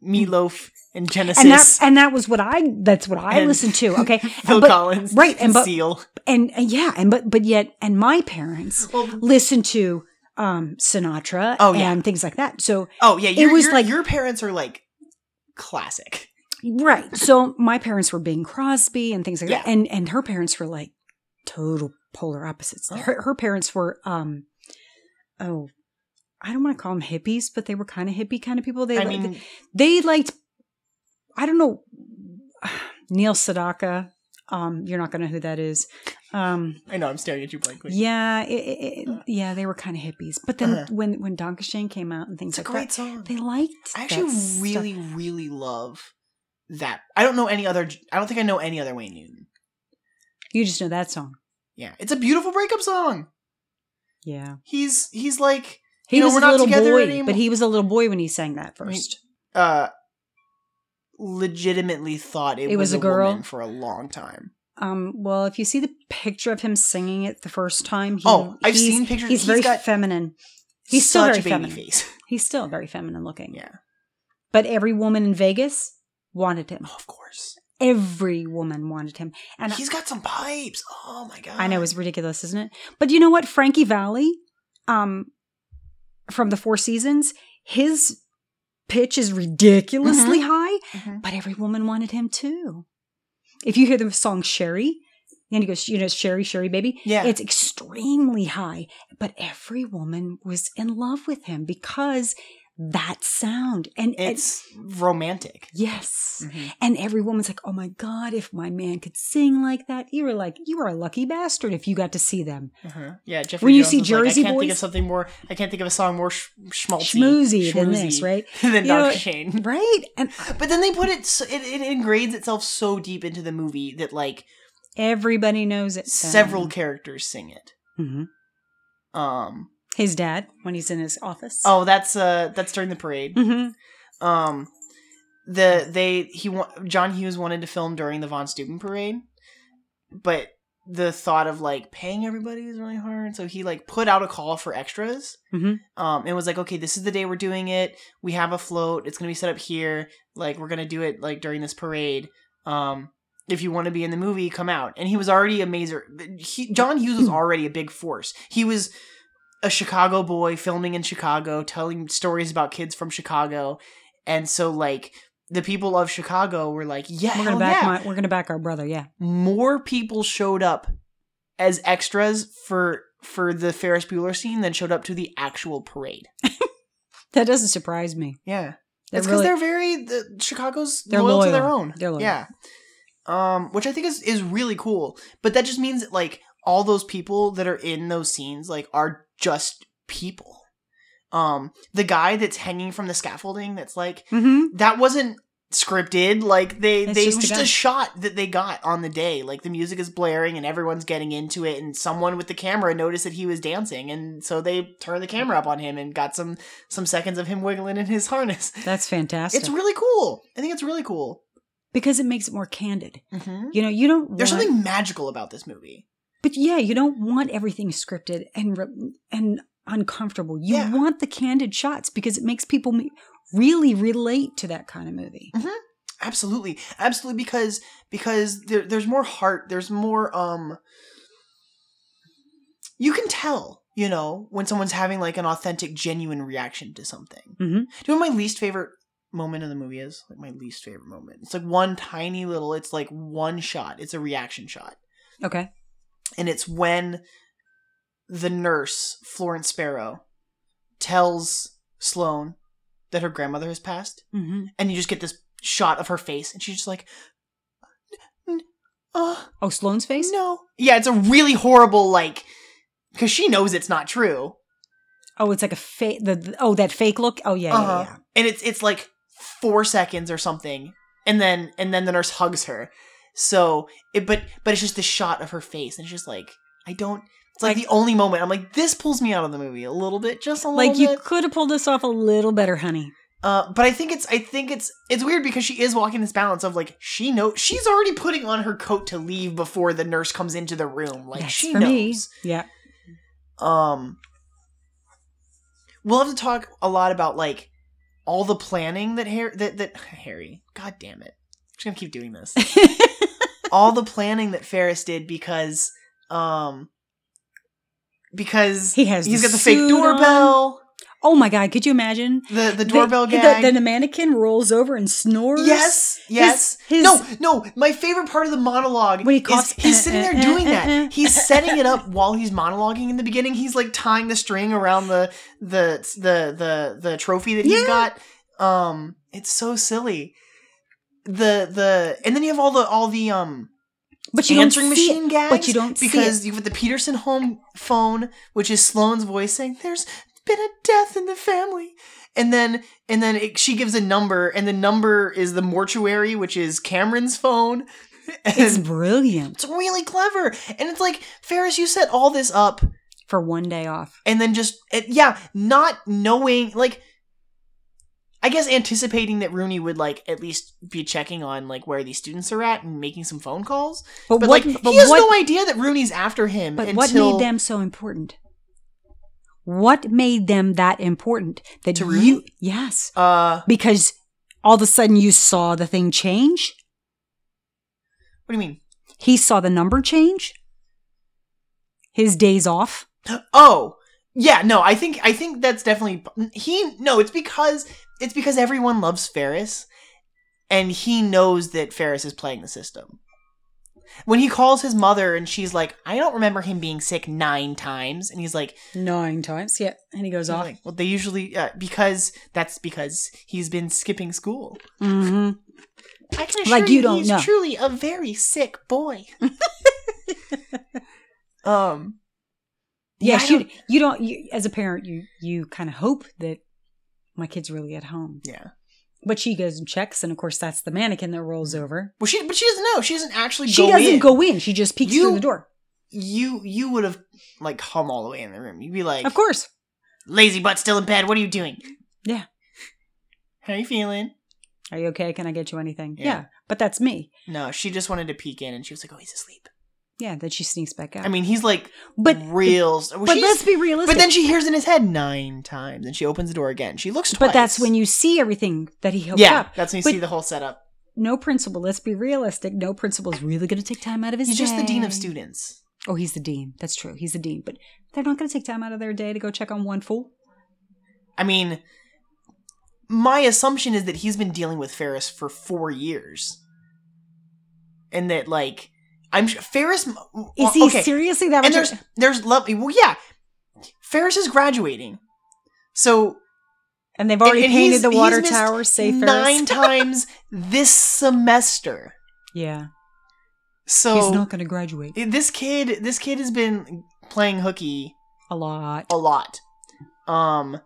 Meatloaf and Genesis. and that and that was what I that's what I And listened to. Okay. Phil but- Collins, right, and but- Seal. and, and yeah, and but but yet and my parents Well, listened to um Sinatra Oh, yeah. and things like that. So oh yeah, your, was your- like- your parents are like classic. Right. So my parents were Bing Crosby and things like that. And and her parents were like total polar opposites. Oh. Her her parents were um oh I don't want to call them hippies, but they were kind of hippie kind of people. They I like- mean, they liked I don't know Neil Sedaka. Um, you're not gonna know who that is. Um, I know I'm staring at you blankly. yeah, it, it, it- yeah, they were kind of hippies. But then Uh-huh. when when Danke Schoen came out and things it's like that, song. they liked. I actually that stuff. really, really love that. I don't know any other. I don't think I know any other Wayne Newton. You just know that song. Yeah, it's a beautiful breakup song. Yeah, He's he's like he You know, was we're a not little together boy, anymore. but he was a little boy when he sang that I mean, first. uh legitimately thought it, It was, was a girl? woman for a long time. Um, well, if you see the picture of him singing it the first time, he, Oh, I've seen pictures. He's, He's very got feminine. He's still very feminine. face. He's still very feminine looking. Yeah. But every woman in Vegas wanted him. Oh, of course. Every woman wanted him. And He's got some pipes. Oh my god. I know it's ridiculous, isn't it? But you know what? Frankie Valli, um, from the Four Seasons, his pitch is ridiculously high, Mhm. but every woman wanted him too. If you hear the song Sherry, and he goes, you know, Sherry, Sherry, baby, Yeah. it's extremely high, but every woman was in love with him because that sound and it's romantic. yes. Mhm. And every woman's like, oh my God, if my man could sing like that, you were like, you are a lucky bastard if you got to see them. Uh-huh. Yeah, Jeffrey When you see was like, Jersey I can't think Boys- of something more. I can't think of a song more sh- schmaltzy, Schmoozy than this, right? than You Danke Schoen. Right? And But then they put it, so, it, it ingrades itself so deep into the movie that like everybody knows it. several characters sing it. hmm Um. His dad, when he's in his office. Oh, that's uh, that's during the parade. hmm Um, the they he wa- John Hughes wanted to film during the Von Steuben parade, but the thought of like paying everybody is really hard. So he like put out a call for extras. Mhm. Um, and was like, okay, this is the day we're doing it. We have a float. It's gonna be set up here. Like we're gonna do it like during this parade. Um, if you want to be in the movie, come out. And he was already a major. He, John Hughes was already a big force. He was a Chicago boy filming in Chicago, telling stories about kids from Chicago, and so like the people of Chicago were like, yeah, We're gonna back yeah. my, we're gonna back our brother. Yeah. More people showed up as extras for for the Ferris Bueller scene than showed up to the actual parade. That doesn't surprise me. Yeah, that's because really- they're very the, Chicago's They're loyal, to their own. They're loyal. Yeah, um, which I think is is really cool. But that just means that like all those people that are in those scenes like are just people. Um, the guy that's hanging from the scaffolding that's like Mm-hmm. that wasn't scripted like they It's they just it was a just a shot that they got on the day like the music is blaring and everyone's getting into it and someone with the camera noticed that he was dancing and so they turned the camera up on him and got some some seconds of him wiggling in his harness That's fantastic. it's really cool i think it's really cool because it makes it more candid. mm-hmm. You know, you don't. there's want- something magical about this movie But yeah, you don't want everything scripted and re- and uncomfortable. You Yeah. want the candid shots because it makes people me- really relate to that kind of movie. absolutely absolutely because because there, there's more heart there's more um you can tell you know when someone's having like an authentic genuine reaction to something Mhm. do you know what my least favorite moment in the movie is like my least favorite moment it's like one tiny little it's like one shot it's a reaction shot Okay. And it's when the nurse florence sparrow tells sloane that her grandmother has passed hmm and you just get this shot of her face and she's just like "N- uh Oh, Sloane's face. no yeah it's a really horrible like because she knows it's not true Oh, it's like a fake. The, the- oh that fake look. Oh yeah, uh-huh. yeah, yeah. and it's it's like four seconds or something and then and then the nurse hugs her so it but but it's just the shot of her face and it's just like i don't it's like, Like- the only moment i'm like this pulls me out of the movie a little bit just a little Like you bit could have pulled this off a little better, honey. Uh, but I think it's I think it's it's weird because she is walking this balance of like she knows she's already putting on her coat to leave before the nurse comes into the room. Like That's she knows. me. Yeah. Um, we'll have to talk a lot about like all the planning that Harry that that Harry. God damn it! I'm just gonna keep doing this. all the planning that Ferris did because um because He has he's the got the fake doorbell, oh my god, could you imagine? the the doorbell the, gag. Then the mannequin rolls over and snores. Yes, yes. his- no, no. My favorite part of the monologue When he is he's eh, sitting there eh, doing eh, that. eh. He's setting it up while he's monologuing in the beginning. He's like tying the string around the the the the the trophy that he's Yeah. got. Um, it's so silly. The the and then you have all the all the um But you answering don't see machine it. gags. But you don't because you have the Peterson home phone, which is Sloane's voice saying, "There's been a death in the family," and then and then it, she gives a number, and the number is the mortuary, which is Cameron's phone. And It's brilliant. it's, really clever, and it's like Ferris, you set all this up, for one day off. and then just it, yeah, not knowing like. I guess anticipating that Rooney would like at least be checking on like where these students are at and making some phone calls. But, But what? like but he has what? no idea that Rooney's after him but until what made them so important? What made them that important? That To you? Rooney? Yes, uh because all of a sudden you saw the thing change. what do you mean? He saw the number change. His days off. Oh, yeah, no, I think I think that's definitely he no, it's because it's because everyone loves Ferris and he knows that Ferris is playing the system. When he calls his mother and she's like, "I don't remember him being sick 9 times." And he's like, Nine times. Yeah, and he goes off. like, "Well, they usually uh, because that's because he's been skipping school." hmm I can assure Like you don't know. he's know. truly a very sick boy. um yeah, I you don't- you don't you, as a parent you you kind of hope that my kid's really at home. yeah. But she goes and checks, and of course that's the mannequin that rolls mm-hmm. over. Well, she but she doesn't know. She doesn't actually She go doesn't in. go in; she just peeks You- through the door. You you would have like come all the way in the room. You'd be like, Of course, lazy butt still in bed. What are you doing? Yeah. How are you feeling? are you okay? Can I get you anything? Yeah. Yeah, but that's me. No, she just wanted to peek in, and she was like, "Oh, he's asleep." Yeah, then she sneaks back out. I mean, he's like but real. well, but let's be realistic. But then she hears in his head nine times, and she opens the door again. She looks twice. but that's when you see everything that he hooked yeah, up. that's when you But see the whole setup. no principal. Let's be realistic. No principal is really going to take time out of his. He's just the dean of students. Oh, he's the dean. That's true. He's the dean. But they're not going to take time out of their day to go check on one fool. I mean, my assumption is that he's been dealing with Ferris for four years, and that like I'm sure Ferris Is he okay. seriously that And much? there's there's love. Well, yeah, Ferris is graduating, so and they've already and painted he's- the water tower safe. nine times this semester. yeah, So he's not going to graduate this kid, this kid has been playing hooky a lot. a lot. Um,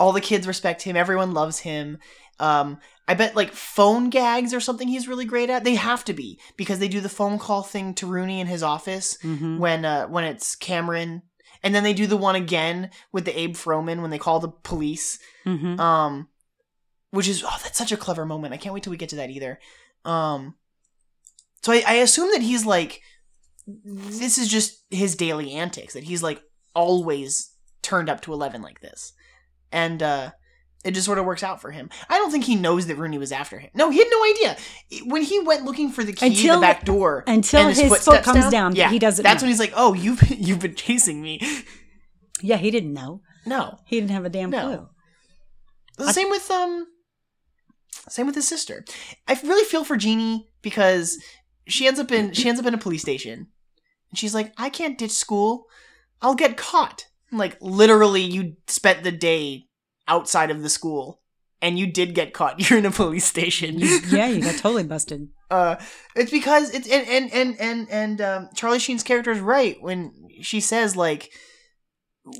all the kids respect him. Everyone loves him. Um, I bet like phone gags or something he's really great at. They have to be because they do the phone call thing to Rooney in his office Mhm. when uh when it's Cameron, and then they do the one again with the Abe Froman when they call the police. Mhm. Um, which is oh that's such a clever moment. I can't wait till we get to that either. Um, so I, I assume that he's like this is just his daily antics that he's like always turned up to 11 like this and uh it just sort of works out for him i don't think he knows that rooney was after him no he had no idea when he went looking for the key to Until- the back door until and his foot comes down, yeah he doesn't that's know. when he's like oh you've been, you've been chasing me Yeah, he didn't know. no He didn't have a damn No. clue. The same with um same with his sister. I really feel for Jeanie because she ends up in she ends up in a police station. And she's like, I can't ditch school. I'll get caught. Like literally you spent the day outside of the school and you did get caught. You're in a police station. Yeah, you got totally busted. uh it's because it's and and and and, and um Charlie Sheen's character is right when she says like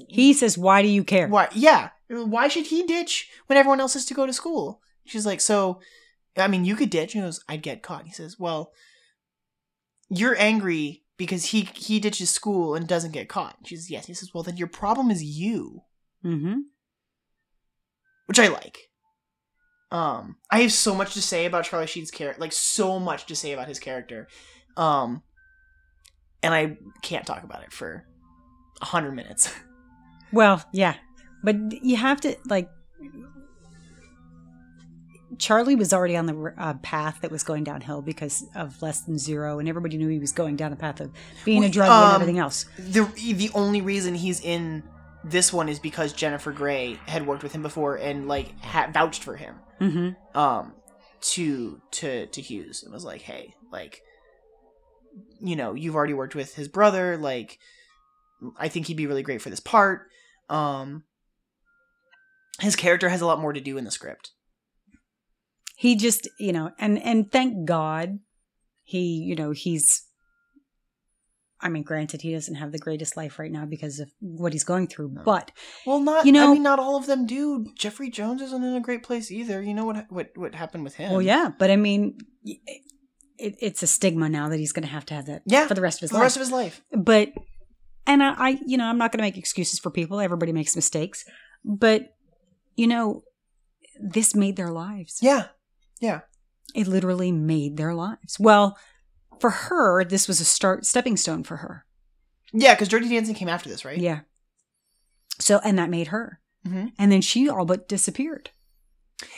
He says, "Why do you care?" why? Yeah. Why should he ditch when everyone else has to go to school? She's like, so, I mean, you could ditch. He goes, I'd get caught. He says, well, you're angry because he he ditches school and doesn't get caught. She says, yes. He says, well, then your problem is you, Mm-hmm. Which I like. Um, I have so much to say about Charlie Sheen's character, like so much to say about his character. Um, and I can't talk about it for a hundred minutes. Well, yeah, but you have to like. Charlie was already on the uh, path that was going downhill because of less than zero, and everybody knew he was going down the path of being a drug um, and everything else. the the only reason he's in this one is because Jennifer Grey had worked with him before and like ha- vouched for him. Mm-hmm. um to to to Hughes and was like, "Hey, like you know, you've already worked with his brother, like I think he'd be really great for this part." Um his character has a lot more to do in the script. He just, you know, and and thank God, he, you know, he's. I mean, granted, he doesn't have the greatest life right now because of what he's going through, No. but Well, not You know- I mean not all of them do. Jeffrey Jones isn't in a great place either. You know what what what happened with him? well, yeah, but I mean, it, it's a stigma now that he's going to have to have that Yeah, for the rest of his For the life. rest of his life. but and I, I you know i'm not going to make excuses for people everybody makes mistakes but you know this made their lives Yeah, Yeah. it literally made their lives well for her this was a start stepping stone for her Yeah, cuz Dirty Dancing came after this, right? yeah so and that made her Mhm. and then she all but disappeared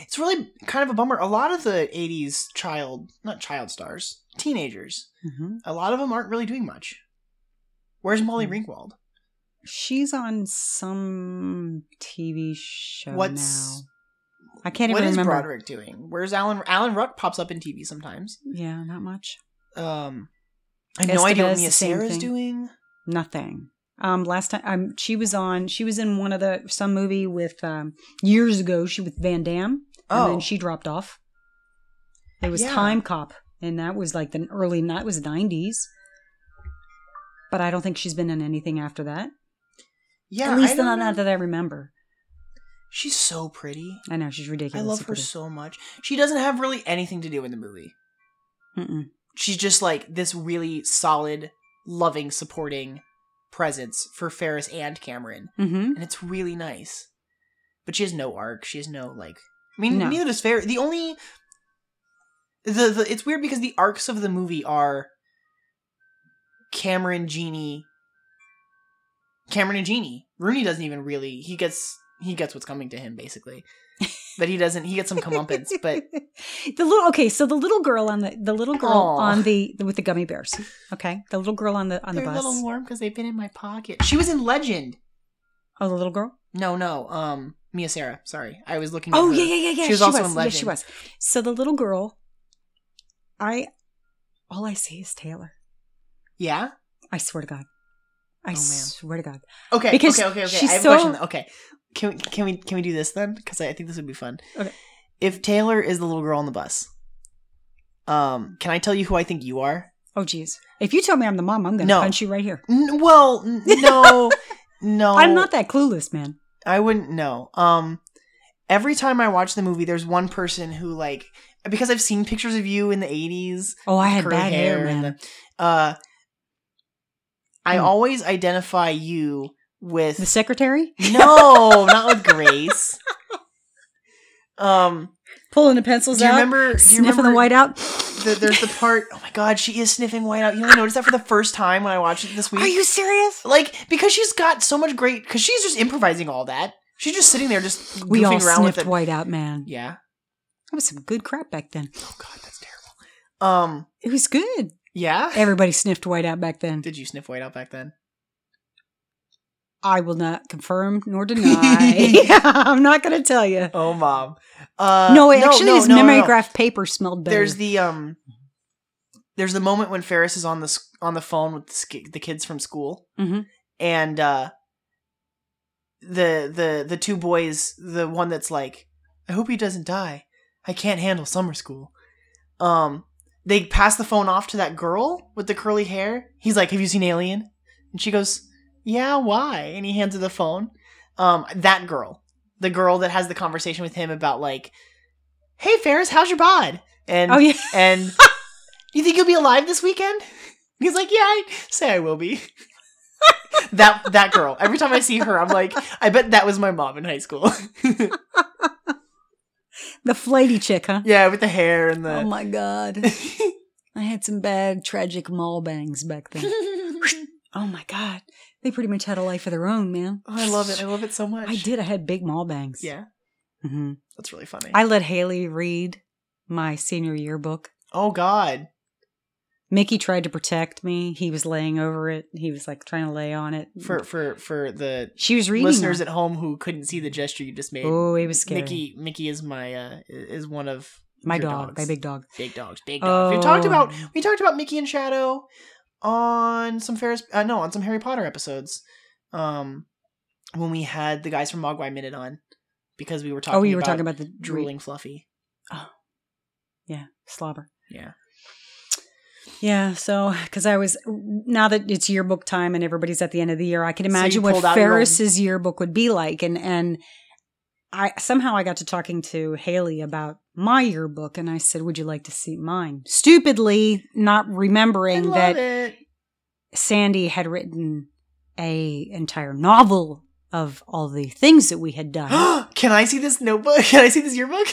It's really kind of a bummer. A lot of the 80s child, not child stars, teenagers hmm a lot of them aren't really doing much. Where's Molly Hmm. Ringwald? she's on some tv show What's now i can't even is remember Broderick doing? Where's Alan? Alan Ruck pops up in TV sometimes. yeah not much Um, I have no idea what Mia Sara's doing. Nothing. Um, last time um, she was on, she was in one of the some movie with um years ago. She with Van Damme, and Oh, then she dropped off. It was Yeah. Time Cop, and that was like the early that was nineties. But I don't think she's been in anything after that. yeah. At least don't not, that I remember. She's so pretty. I know she's ridiculous. I love her so much. She doesn't have really anything to do in the movie. Mm-mm. She's just like this really solid, loving, supporting presence for Ferris and Cameron. Mm-hmm. and it's really nice. But she has no arc. She has no like. I mean, No. neither does Ferris. The only the, the it's weird because the arcs of the movie are Cameron, Jeanie, Cameron and Jeanie. Rooney doesn't even really. He gets he gets what's coming to him basically, but he doesn't. He gets some comeuppance. But the little okay, so the little girl on the the little girl Aw. on the with the gummy bears. Okay, the little girl on the on the bus they're a little warm because they've been in my pocket. She was in Legend. oh, the little girl. No, no. Um, Mia Sara. Sorry, I was looking. Oh her. yeah, yeah, yeah, yeah. She was also in Yeah, Legend. she was. So the little girl, I, all I see is Taylor. Yeah. I swear to God. I Oh, man. swear to God. Okay, Because okay, okay, okay. I have so- a question. Okay, can we can we can we do this then? Because I, I think this would be fun. Okay. If Taylor is the little girl on the bus, um, can I tell you who I think you are? Oh, geez. If you tell me I'm the mom, I'm to No. punch you right here. N- well, n- no, no. I'm not that clueless, man. I wouldn't know. Um, every time I watch the movie, there's one person who like because I've seen pictures of you in the '80s. Oh, I had bad hair, and man. the- uh, I Hmm. always identify you with The secretary No, not with Grace. Um, pulling the pencils out. do you out, remember? Do you sniffing remember the white out. The, there's the part. Oh my god, she is sniffing white out. You only noticed that for the first time when I watched it this week. Are you serious? like because she's got so much great? Because she's just improvising all that. She's just sitting there, just We all goofing around with sniffed it. white out, man. Yeah. That was some good crap back then. Oh god, that's terrible. Um. It was good. Yeah. Everybody sniffed white out back then. Did you sniff white out back then? I will not confirm nor deny. I'm not going to tell you. Oh, mom. Uh, no, actually, no, his no, no, no. mimeograph paper smelled better. There's the um. There's the moment when Ferris is on the on the phone with the, sk- the kids from school, Mhm. and uh, the the the two boys, the one that's like, "I hope he doesn't die. I can't handle summer school." Um, they pass the phone off to that girl with the curly hair. He's like, "Have you seen Alien?" And she goes, "Yeah, why?" And he hands her the phone. Um, that girl, the girl that has the conversation with him about like, "Hey, Ferris, how's your bod?" And oh yeah, and you think you'll be alive this weekend? He's like, yeah, I say I will be. that that girl. Every time I see her, I'm like, I bet that was my mom in high school. the flighty chick, huh? Yeah, with the hair and the. Oh my god. I had some bad, tragic mall bangs back then. oh my god. They pretty much had a life of their own, man. Oh, I love it. I love it so much. I did. I had big mall bangs. Yeah, hmm that's really funny. I let Haley read my senior yearbook. oh God. Mickey tried to protect me. He was laying over it. He was like trying to lay on it. For for for the she was reading. listeners her. at home who couldn't see the gesture you just made. oh, it was scary. Mickey Mickey is my uh is one of my dog, dogs. my big dog. big dogs, big dogs. We talked Oh. about we talked about Mickey and Shadow on some Ferris uh, no on some Harry Potter episodes. Um, when we had the guys from Mogwai Minute on because we were talking. oh, you were about talking about the drooling Fluffy. Oh, yeah, slobber. Yeah. Yeah, so because I was now that it's yearbook time and everybody's at the end of the year, I can So imagine what pulled out Ferris's yearbook would be like, and and I somehow I got to talking to Haley about my yearbook, and I said, "Would you like to see mine?" Stupidly, not remembering that it. Sandy had written a entire novel of all the things that we had done. Can I see this notebook? Can I see this yearbook?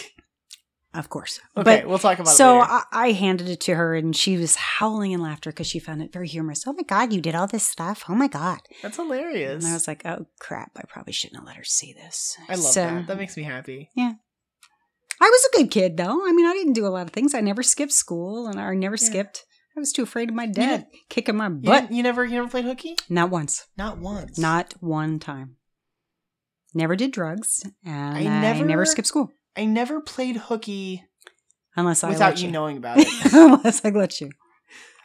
of course, Okay, but we'll talk about so it later. I, I handed it to her, and she was howling in laughter because she found it very humorous. Oh my god, you did all this stuff! Oh my god! That's hilarious. And I was like, oh crap, I probably shouldn't have let her see this. I love So, that. That makes me happy. I was a good kid though. I mean, I didn't do a lot of things. I never skipped school, and I never Yeah. skipped. I was too afraid of my dad kicking my butt. didn't- you never you never played hooky? Not once. Not once. Not one time. Never did drugs, and I I never, never- skipped school I never played hooky unless I without you you knowing about it. unless I let you.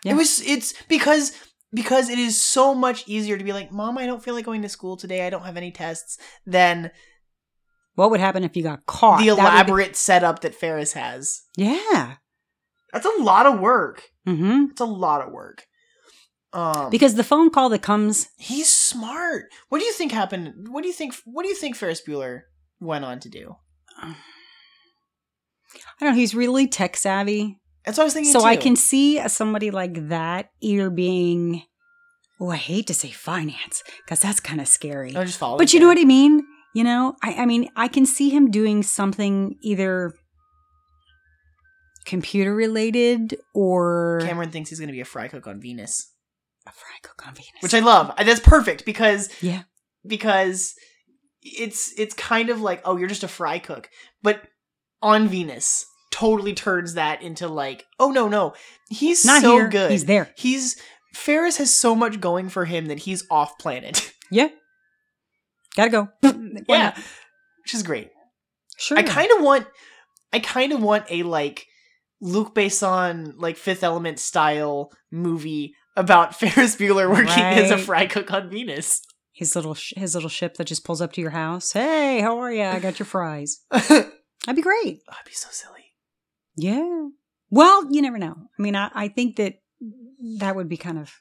Yeah. It was it's because because it is so much easier to be like, "Mom, I don't feel like going to school today. I don't have any tests." Than What would happen if you got caught? the would be- elaborate setup that Ferris has. yeah. That's a lot of work. hmm It's a lot of work. Um, Because the phone call that comes he's smart. What do you think happened? What do you think? What do you think Ferris Bueller went on to do? I don't know, he's really tech savvy. That's what I was thinking. So I can see somebody like that either being, oh, I hate to say finance because that's kind of scary. No, just follow. But you know what I mean? You know, I, I mean, I can see him doing something either computer related or Cameron thinks he's going to be a fry cook on Venus, a fry cook on Venus. which I love. That's perfect because yeah, because it's it's kind of like oh you're just a fry cook, but on Venus totally turns that into like oh no no he's not so here. good He's there. he's Ferris has so much going for him that he's off planet Yeah, gotta go. Mm, yeah which is great sure. I kind of want I kind of want a like Luc Besson like Fifth Element style movie about Ferris Bueller working as a fry cook on Venus. his little sh- his little ship that just pulls up to your house. Hey, how are you? I got your fries. That'd be great. Oh, that'd be be so silly. Yeah. Well, you never know. I mean, I, I think that that would be kind of.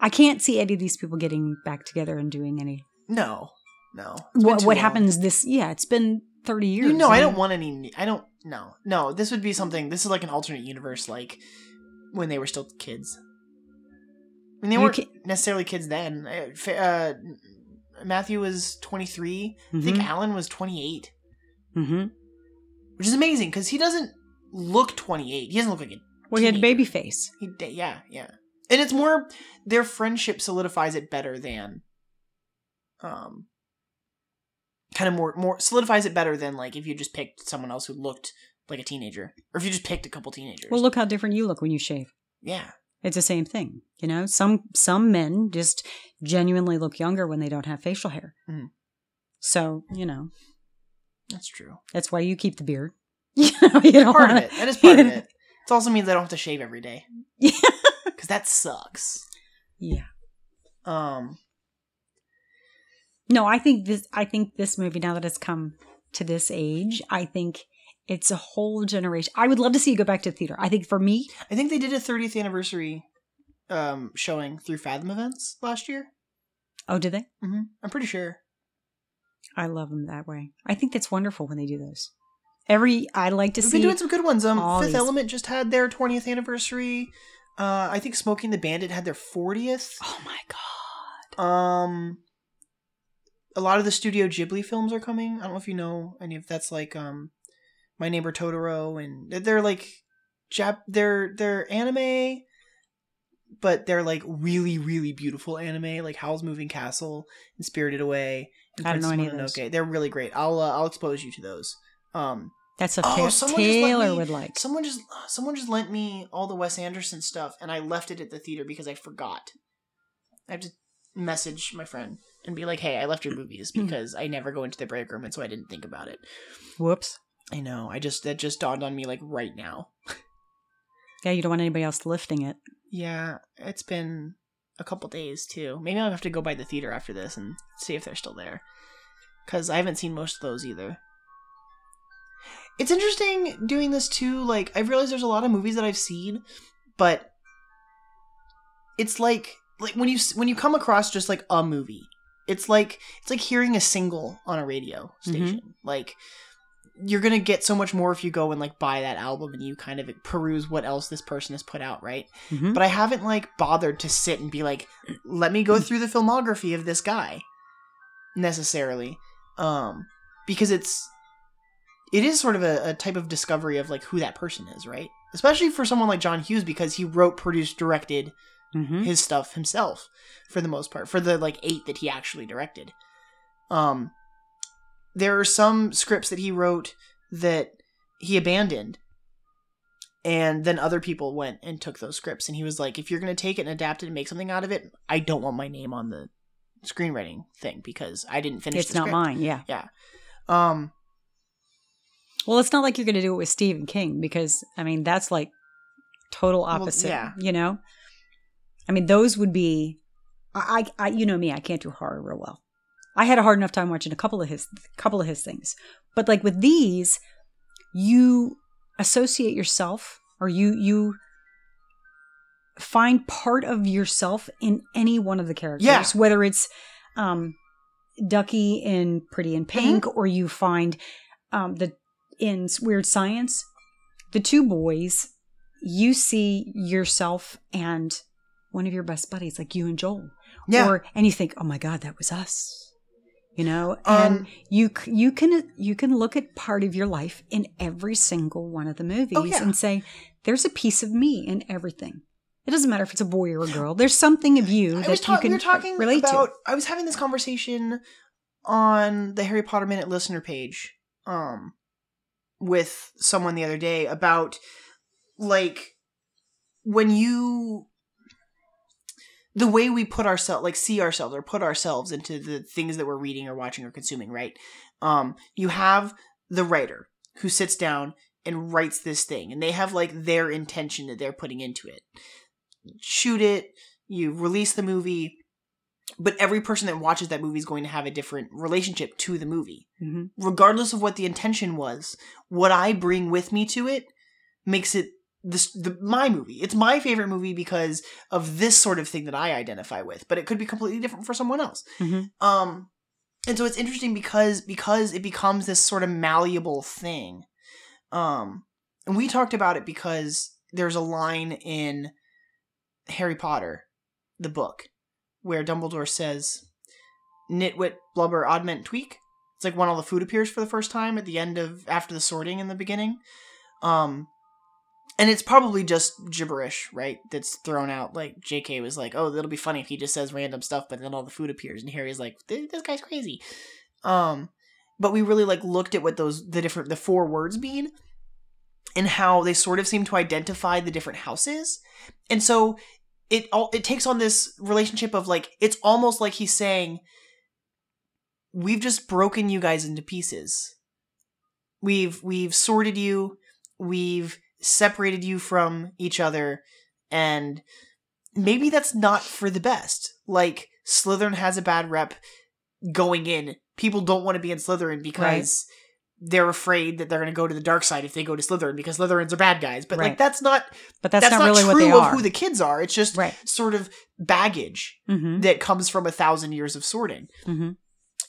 I can't see any of these people getting back together and doing any. No, no. What what long. happens this? Yeah, it's been thirty years. You know, I don't want any. I don't. No, no. This would be something. This is like an alternate universe, like when they were still kids. I mean, they You weren't ca- necessarily kids then. Uh, uh, Matthew was twenty three. I think Mhm. Alan was twenty eight, Mm-hmm. which is amazing because he doesn't look twenty eight. He doesn't look like a Well, he had a baby face. He, yeah, yeah. And it's more their friendship solidifies it better than, um, kind of more more solidifies it better than like if you just picked someone else who looked like a teenager, or if you just picked a couple teenagers. Well, look how different you look when you shave. yeah, It's the same thing, you know. Some some men just genuinely look younger when they don't have facial hair. Mhm. So you know that's true. that's why you keep the beard. you know, you don't Part of wanna- it. That is part of it. It also means I don't have to shave every day Yeah. because that sucks. yeah. Um, No, I think this. I think this movie now that it's come to this age, I think it's a whole generation. I would love to see you go back to theater. I think for me, I think they did a 30th anniversary um showing through Fathom Events last year. oh, did they? hmm I'm pretty sure. I love them that way. I think that's wonderful when they do those. Every I like to We've see. been doing some good ones. Um, Fifth these- Element just had their 20th anniversary. Uh, I think Smokey and the Bandit had their 40th. oh my god! Um, a lot of the Studio Ghibli films are coming. I don't know if you know any of that's like um, My Neighbor Totoro, and they're like Jap. They're they're anime, but they're like really really beautiful anime, like Howl's Moving Castle and Spirited Away. And I don't know Princess any of those. They're really great. I'll uh, I'll expose you to those. Um, That's stuff Oh, Ta- someone just Taylor me- would like. someone just someone just lent me all the Wes Anderson stuff, and I left it at the theater because I forgot. I have to message my friend and be like, "Hey, I left your mm. movies mm. because I never go into the break room, and so I didn't think about it." Whoops. I know. I just that just dawned on me like right now. Yeah, you don't want anybody else lifting it. Yeah, it's been a couple days too. Maybe I'll have to go by the theater after this and see if they're still there. Cause I haven't seen most of those either. It's interesting doing this too. Like I've realized there's a lot of movies that I've seen, but it's like like when you when you come across just like a movie, it's like it's like hearing a single on a radio station. Like you're gonna get so much more if you go and like buy that album and you kind of peruse what else this person has put out, right? Mhm. but I haven't like bothered to sit and be like, let me go through the filmography of this guy necessarily, um, because it's it is sort of a, a type of discovery of like who that person is, right? Especially for someone like John Hughes because he wrote, produced, directed Mhm. his stuff himself for the most part for the like eight that he actually directed. Um, there are some scripts that he wrote that he abandoned and then other people went and took those scripts and he was like if you're going to take it and adapt it and make something out of it i don't want my name on the screenwriting thing because i didn't finish it. It's not script. mine. Yeah. Yeah. Um Well, it's not like you're going to do it with Stephen King because I mean that's like total opposite. yeah. You know, I mean those would be. I, I, you know me, I can't do horror real well. I had a hard enough time watching a couple of his, couple of his things, but like with these, you associate yourself or you you find part of yourself in any one of the characters, Yeah. whether it's um, Ducky in Pretty in Pink, Mm-hmm. or you find um, the in Weird Science, the two boys, you see yourself and one of your best buddies, like you and Joel, yeah or and you think, oh my god, that was us, you know, and Um, you you can you can look at part of your life in every single one of the movies Oh, yeah. and say, there's a piece of me in everything. It doesn't matter if it's a boy or a girl. There's something of you I that was you talking. can We were talking relate about. to. I was having this conversation on the Harry Potter Minute listener page, um, with someone the other day about like when you the way we put ourselves like see ourselves or put ourselves into the things that we're reading or watching or consuming right? Um you have the writer who sits down and writes this thing and they have like their intention that they're putting into it. Shoot it you release the movie but every person that watches that movie is going to have a different relationship to the movie. Mhm. regardless of what the intention was what i bring with me to it makes it this the my movie. It's my favorite movie because of this sort of thing that i identify with but it could be completely different for someone else. Mhm. um and so it's interesting because because it becomes this sort of malleable thing. Um and we talked about it because there's a line in harry potter the book where dumbledore says nitwit blubber oddment tweak. It's like when all the food appears for the first time at the end of after the sorting in the beginning. Um and it's probably just gibberish right that's thrown out. Like jk was like oh it'll be funny if he just says random stuff but then all the food appears. And harry's like "Th- this guy's crazy. Um but we really like looked at what those the different the four words mean and how they sort of seem to identify the different houses. And so it all it takes on this relationship of like it's almost like he's saying we've just broken you guys into pieces. We've we've sorted you. We've separated you from each other and maybe that's not for the best. Like slytherin has a bad rep going in. People don't want to be in slytherin because they're afraid that they're going to go to the dark side if they go to slytherin because slytherins are bad guys. But like that's not But that's, that's, not, not, really true what they of are. who the kids are. It's just right. sort of baggage hmm that comes from a thousand years of sorting. Hmm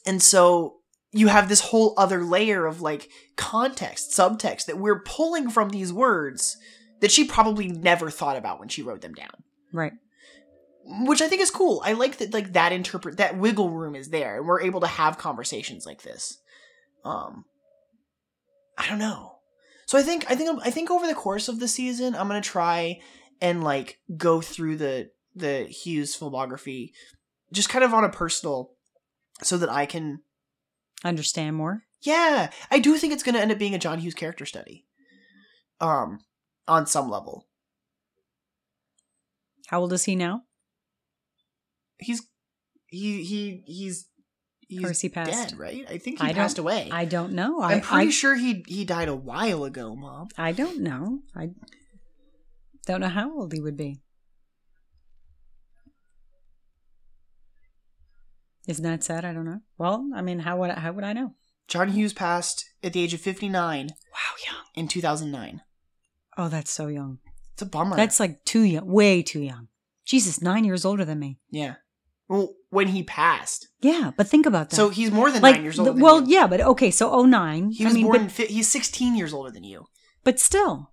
and so you have this whole other layer of like context, subtext that we're pulling from these words that she probably never thought about when she wrote them down. Right. Which I think is cool. I like that like that interpret that wiggle room is there and we're able to have conversations like this. Um I don't know. So I think I think I think over the course of the season, I'm gonna try and like go through the the Hughes filmography, just kind of on a personal, so that I can. Understand more. Yeah, I do think it's gonna end up being a John Hughes character study. Um, on some level, How old is he now? he's he he he's he's Or he passed? dead, right? I think he I passed away. I don't know. I'm pretty I, sure he he died a while ago, Mom. I don't know. I don't know how old he would be. Isn't that sad? I don't know. Well, I mean, how would how would I know? John Hughes passed at the age of 59 Wow, young. in 2009. Oh, that's so young. It's a bummer. That's like too young, way too young. Jesus, nine years older than me. yeah. Well, when he passed, Yeah, but think about that. so he's more than like, nine years older. the- well, you. yeah, but okay, so oh nine. he I was mean, born. but, fi- he's 16 years older than you, but still,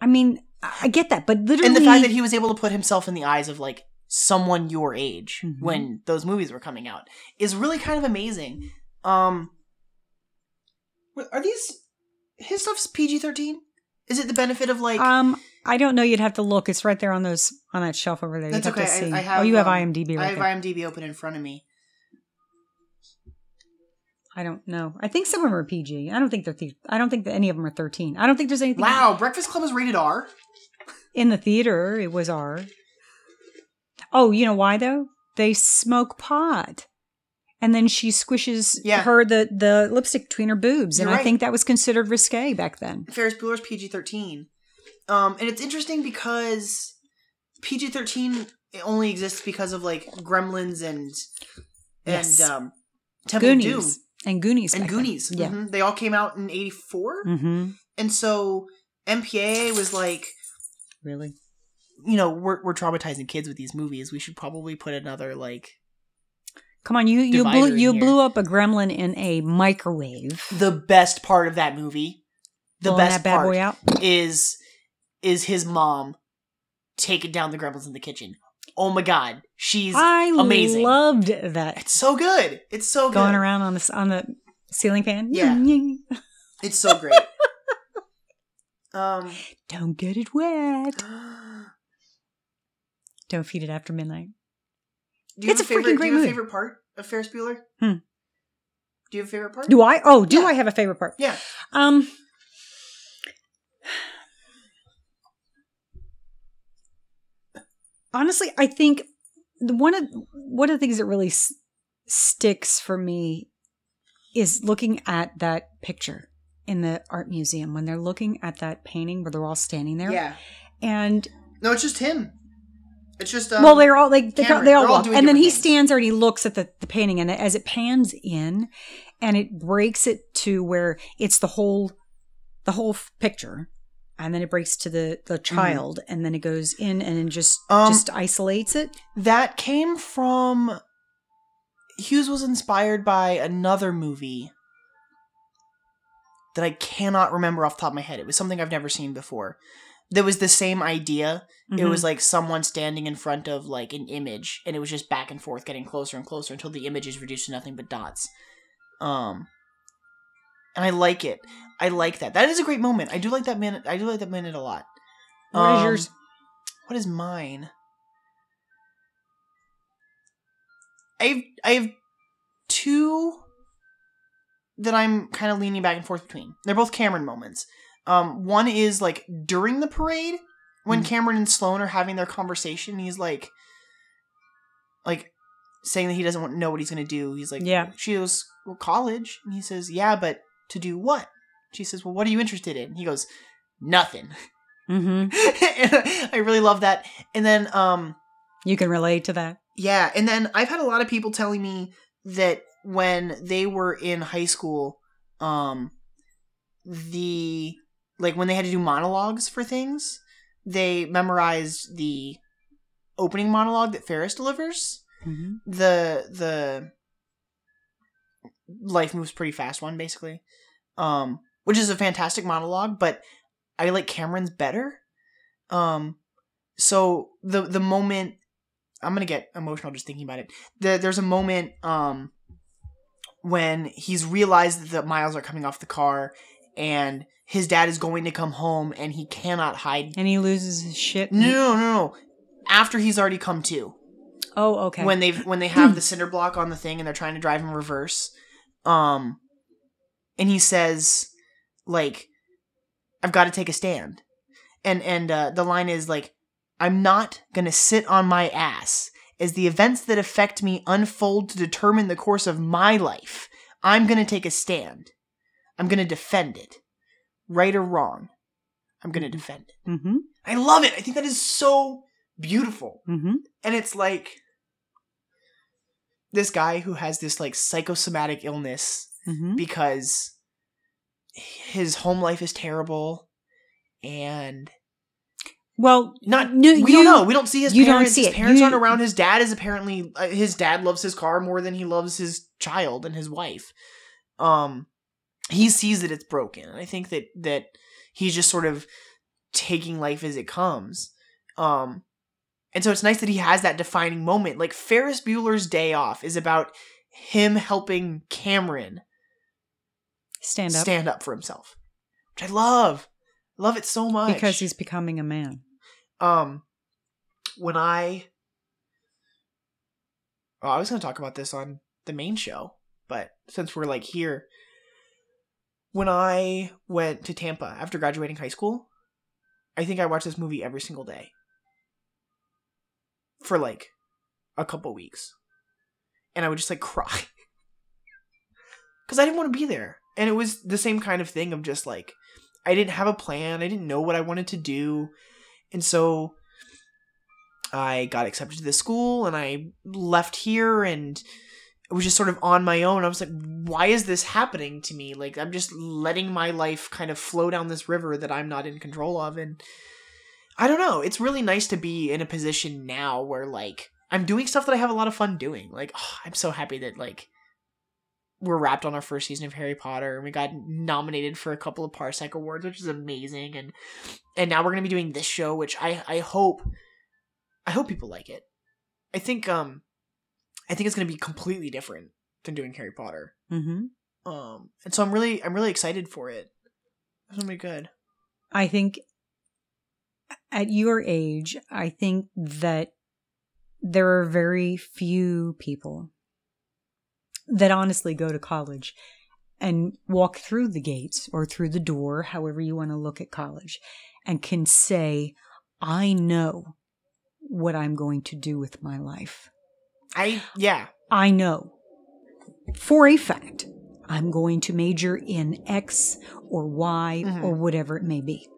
I mean, I I get that, but literally, and the fact that he was able to put himself in the eyes of like someone your age Mhm. when those movies were coming out is really kind of amazing. Um, are these his stuff's PG 13? Is it the benefit of like? um, I don't know. You'd have to look. It's right there on those on that shelf over there. You'd That's have okay. to see. I, I have. oh, you have um, IMDb I have there. IMDb open in front of me. I don't know. I think some of them are PG. I don't think they're. The- I don't think that any of them are thirteen. I don't think there's anything. Wow, Breakfast Club is rated R. In the theater, it was R. Oh, you know why though? They smoke pot. And then she squishes Yeah. her the, the lipstick between her boobs. And You're I right. think that was considered risque back then. Ferris Bueller's PG 13. Um, and it's interesting because PG 13 only exists because of like Gremlins and and Yes. um, Temple of Doom And Goonies. and then. Goonies. Yeah. Mhm. They all came out in 84. Mm-hmm. And so MPAA was like, Really? You know, we're, we're traumatizing kids with these movies. We should probably put another like Come on, you you blew you here. blew up a gremlin in a microwave. the best part of that movie. The Blowing best part out. is is his mom taking down the gremlins in the kitchen. Oh my god, she's I amazing. loved that. it's so good. It's so good. Going around on the on the ceiling fan. Yeah. It's so great. um, Don't get it wet. Don't feed it after midnight. do you It's have a favorite, freaking great Do you have a movie. favorite part of Ferris Bueller? Hmm. Do you have a favorite part? Do I? Oh, do Yeah. I have a favorite part? yeah. Um. Honestly, I think the one of one of the things that really s- sticks for me is looking at that picture in the art museum when they're looking at that painting where they're all standing there. Yeah. And No, it's just him. It's just um, well, they're all like they, they all walk, and then he things. stands there and he looks at the, the painting, and as it pans in, and it breaks it to where it's the whole, the whole f- picture, and then it breaks to the the child, and then it goes in and just Mm-hmm. Um, just isolates it. that came from Hughes was inspired by another movie that I cannot remember off the top of my head. It was something I've never seen before. There was the same idea. It Mhm. was like someone standing in front of like an image and it was just back and forth getting closer and closer until the image is reduced to nothing but dots. Um and I like it. I like that. That is a great moment. I do like that minute. I do like that minute a lot. What is Um, yours? What is mine? I have, I have two that I'm kind of leaning back and forth between. They're both Cameron moments. Um, one is like during the parade when Mhm. Cameron and Sloane are having their conversation. He's like, like saying that he doesn't want know what he's gonna do. He's like, Yeah. She goes, well, college, and he says, yeah, but to do what? She says, well, what are you interested in? He goes, nothing. Mm-hmm. I really love that. And then, um, You can relate to that. yeah, and then I've had a lot of people telling me that when they were in high school, um, the like when they had to do monologues for things, they memorized the opening monologue that Ferris delivers. Mm-hmm. The the life moves pretty fast one basically, um, which is a fantastic monologue, but I like Cameron's better. Um, so the the moment I'm gonna get emotional just thinking about it. The, there's a moment um when he's realized that the miles are coming off the car and his dad is going to come home and he cannot hide. And he loses his shit. No, no, no, no. After he's already come to. Oh, okay. when they when they have the cinder block on the thing and they're trying to drive in reverse um and he says like i've got to take a stand and and uh, the line is like i'm not gonna sit on my ass as the events that affect me unfold to determine the course of my life i'm gonna take a stand i'm gonna defend it. Right or wrong i'm gonna defend it. Mm-hmm. i love it. I think that is so beautiful. Mm-hmm. and it's like this guy who has this like psychosomatic illness Mm-hmm. because his home life is terrible and Well, not No, we you- don't know. We don't see his you don't parents. see his parents You- aren't around. His dad is apparently uh, his dad loves his car more than he loves his child and his wife. Um he sees that it's broken and i think that that he's just sort of taking life as it comes. Um and so it's nice that he has that defining moment. Like ferris bueller's day off is about him helping cameron stand up. stand up for himself which i love. Love it so much. Because he's becoming a man. um when i oh, i was going to talk about this on the main show but since we're like here when i went to tampa after graduating high school i think i watched this movie every single day. For like a couple weeks. And i would just like cry. Because i didn't want to be there. And it was the same kind of thing of just like i didn't have a plan. I didn't know what i wanted to do. And so I got accepted to this school and I left here and Was just sort of on my own. I was like, why is this happening to me? Like, I'm just letting my life kind of flow down this river that I'm not in control of. And I don't know. It's really nice to be in a position now where, like, I'm doing stuff that I have a lot of fun doing. Like, oh, I'm so happy that, like, we're wrapped on our first season of Harry Potter and we got nominated for a couple of Parsec Awards, which is amazing. And and now we're gonna be doing this show, which I I hope I hope people like it. I think um I think it's gonna be completely different than doing Harry Potter. Mm-hmm. Um and so I'm really I'm really excited for it. It's gonna be good. I think at your age, I think that there are very few people that honestly go to college and walk through the gates or through the door, however you want to look at college, and can say, I know what I'm going to do with my life. I yeah. I know for a fact I'm going to major in X or Y Mhm. or whatever it may be.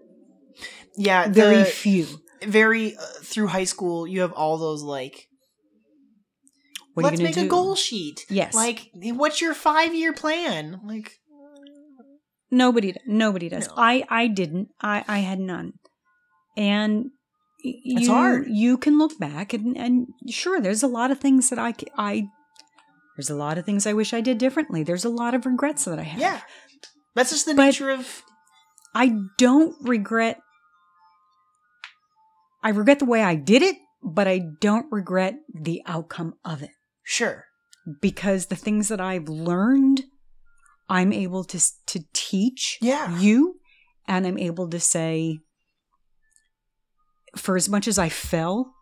Yeah, Very few. very uh, through high school you have all those like What let's you make to a goal sheet. Yes. Like what's your 5-year plan? Like Nobody, nobody does. No. I, I didn't. I, I had none. And It's you, hard. You can look back and, and sure, there's a lot of things that I, I, there's a lot of things I wish I did differently. There's a lot of regrets that I have. yeah. That's just the But- nature of I don't regret. I regret the way I did it, but I don't regret the outcome of it sure. because the things that I've learned, I'm able to to teach Yeah. you, and I'm able to say, for as much as I fell,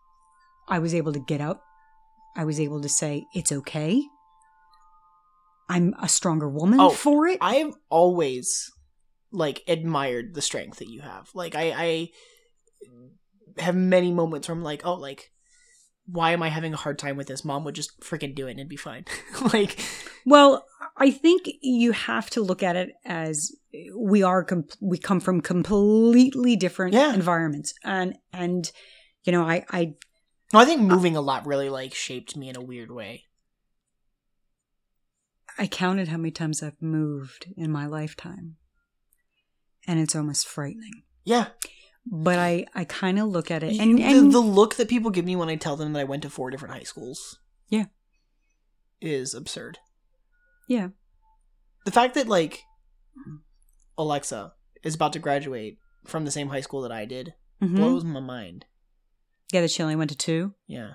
I was able to get up. I was able to say it's okay. I'm a stronger woman Oh, for it. I've always like admired the strength that you have. Like I, I have many moments where I'm like, oh, like why am I having a hard time with this? Mom would just freaking do it and it'd be fine. like Well, I think you have to look at it as we are com- we come from completely different Yeah. environments, and and you know I I no, I think moving a lot really like shaped me in a weird way. I counted how many times I've moved in my lifetime, and it's almost frightening. Yeah, But I I kind of look at it, and the, and the look that people give me when I tell them that I went to four different high schools, Yeah. is absurd. Yeah, The fact that like Alexa is about to graduate from the same high school that I did Mhm. blows my mind. yeah. That she only went to two, Yeah.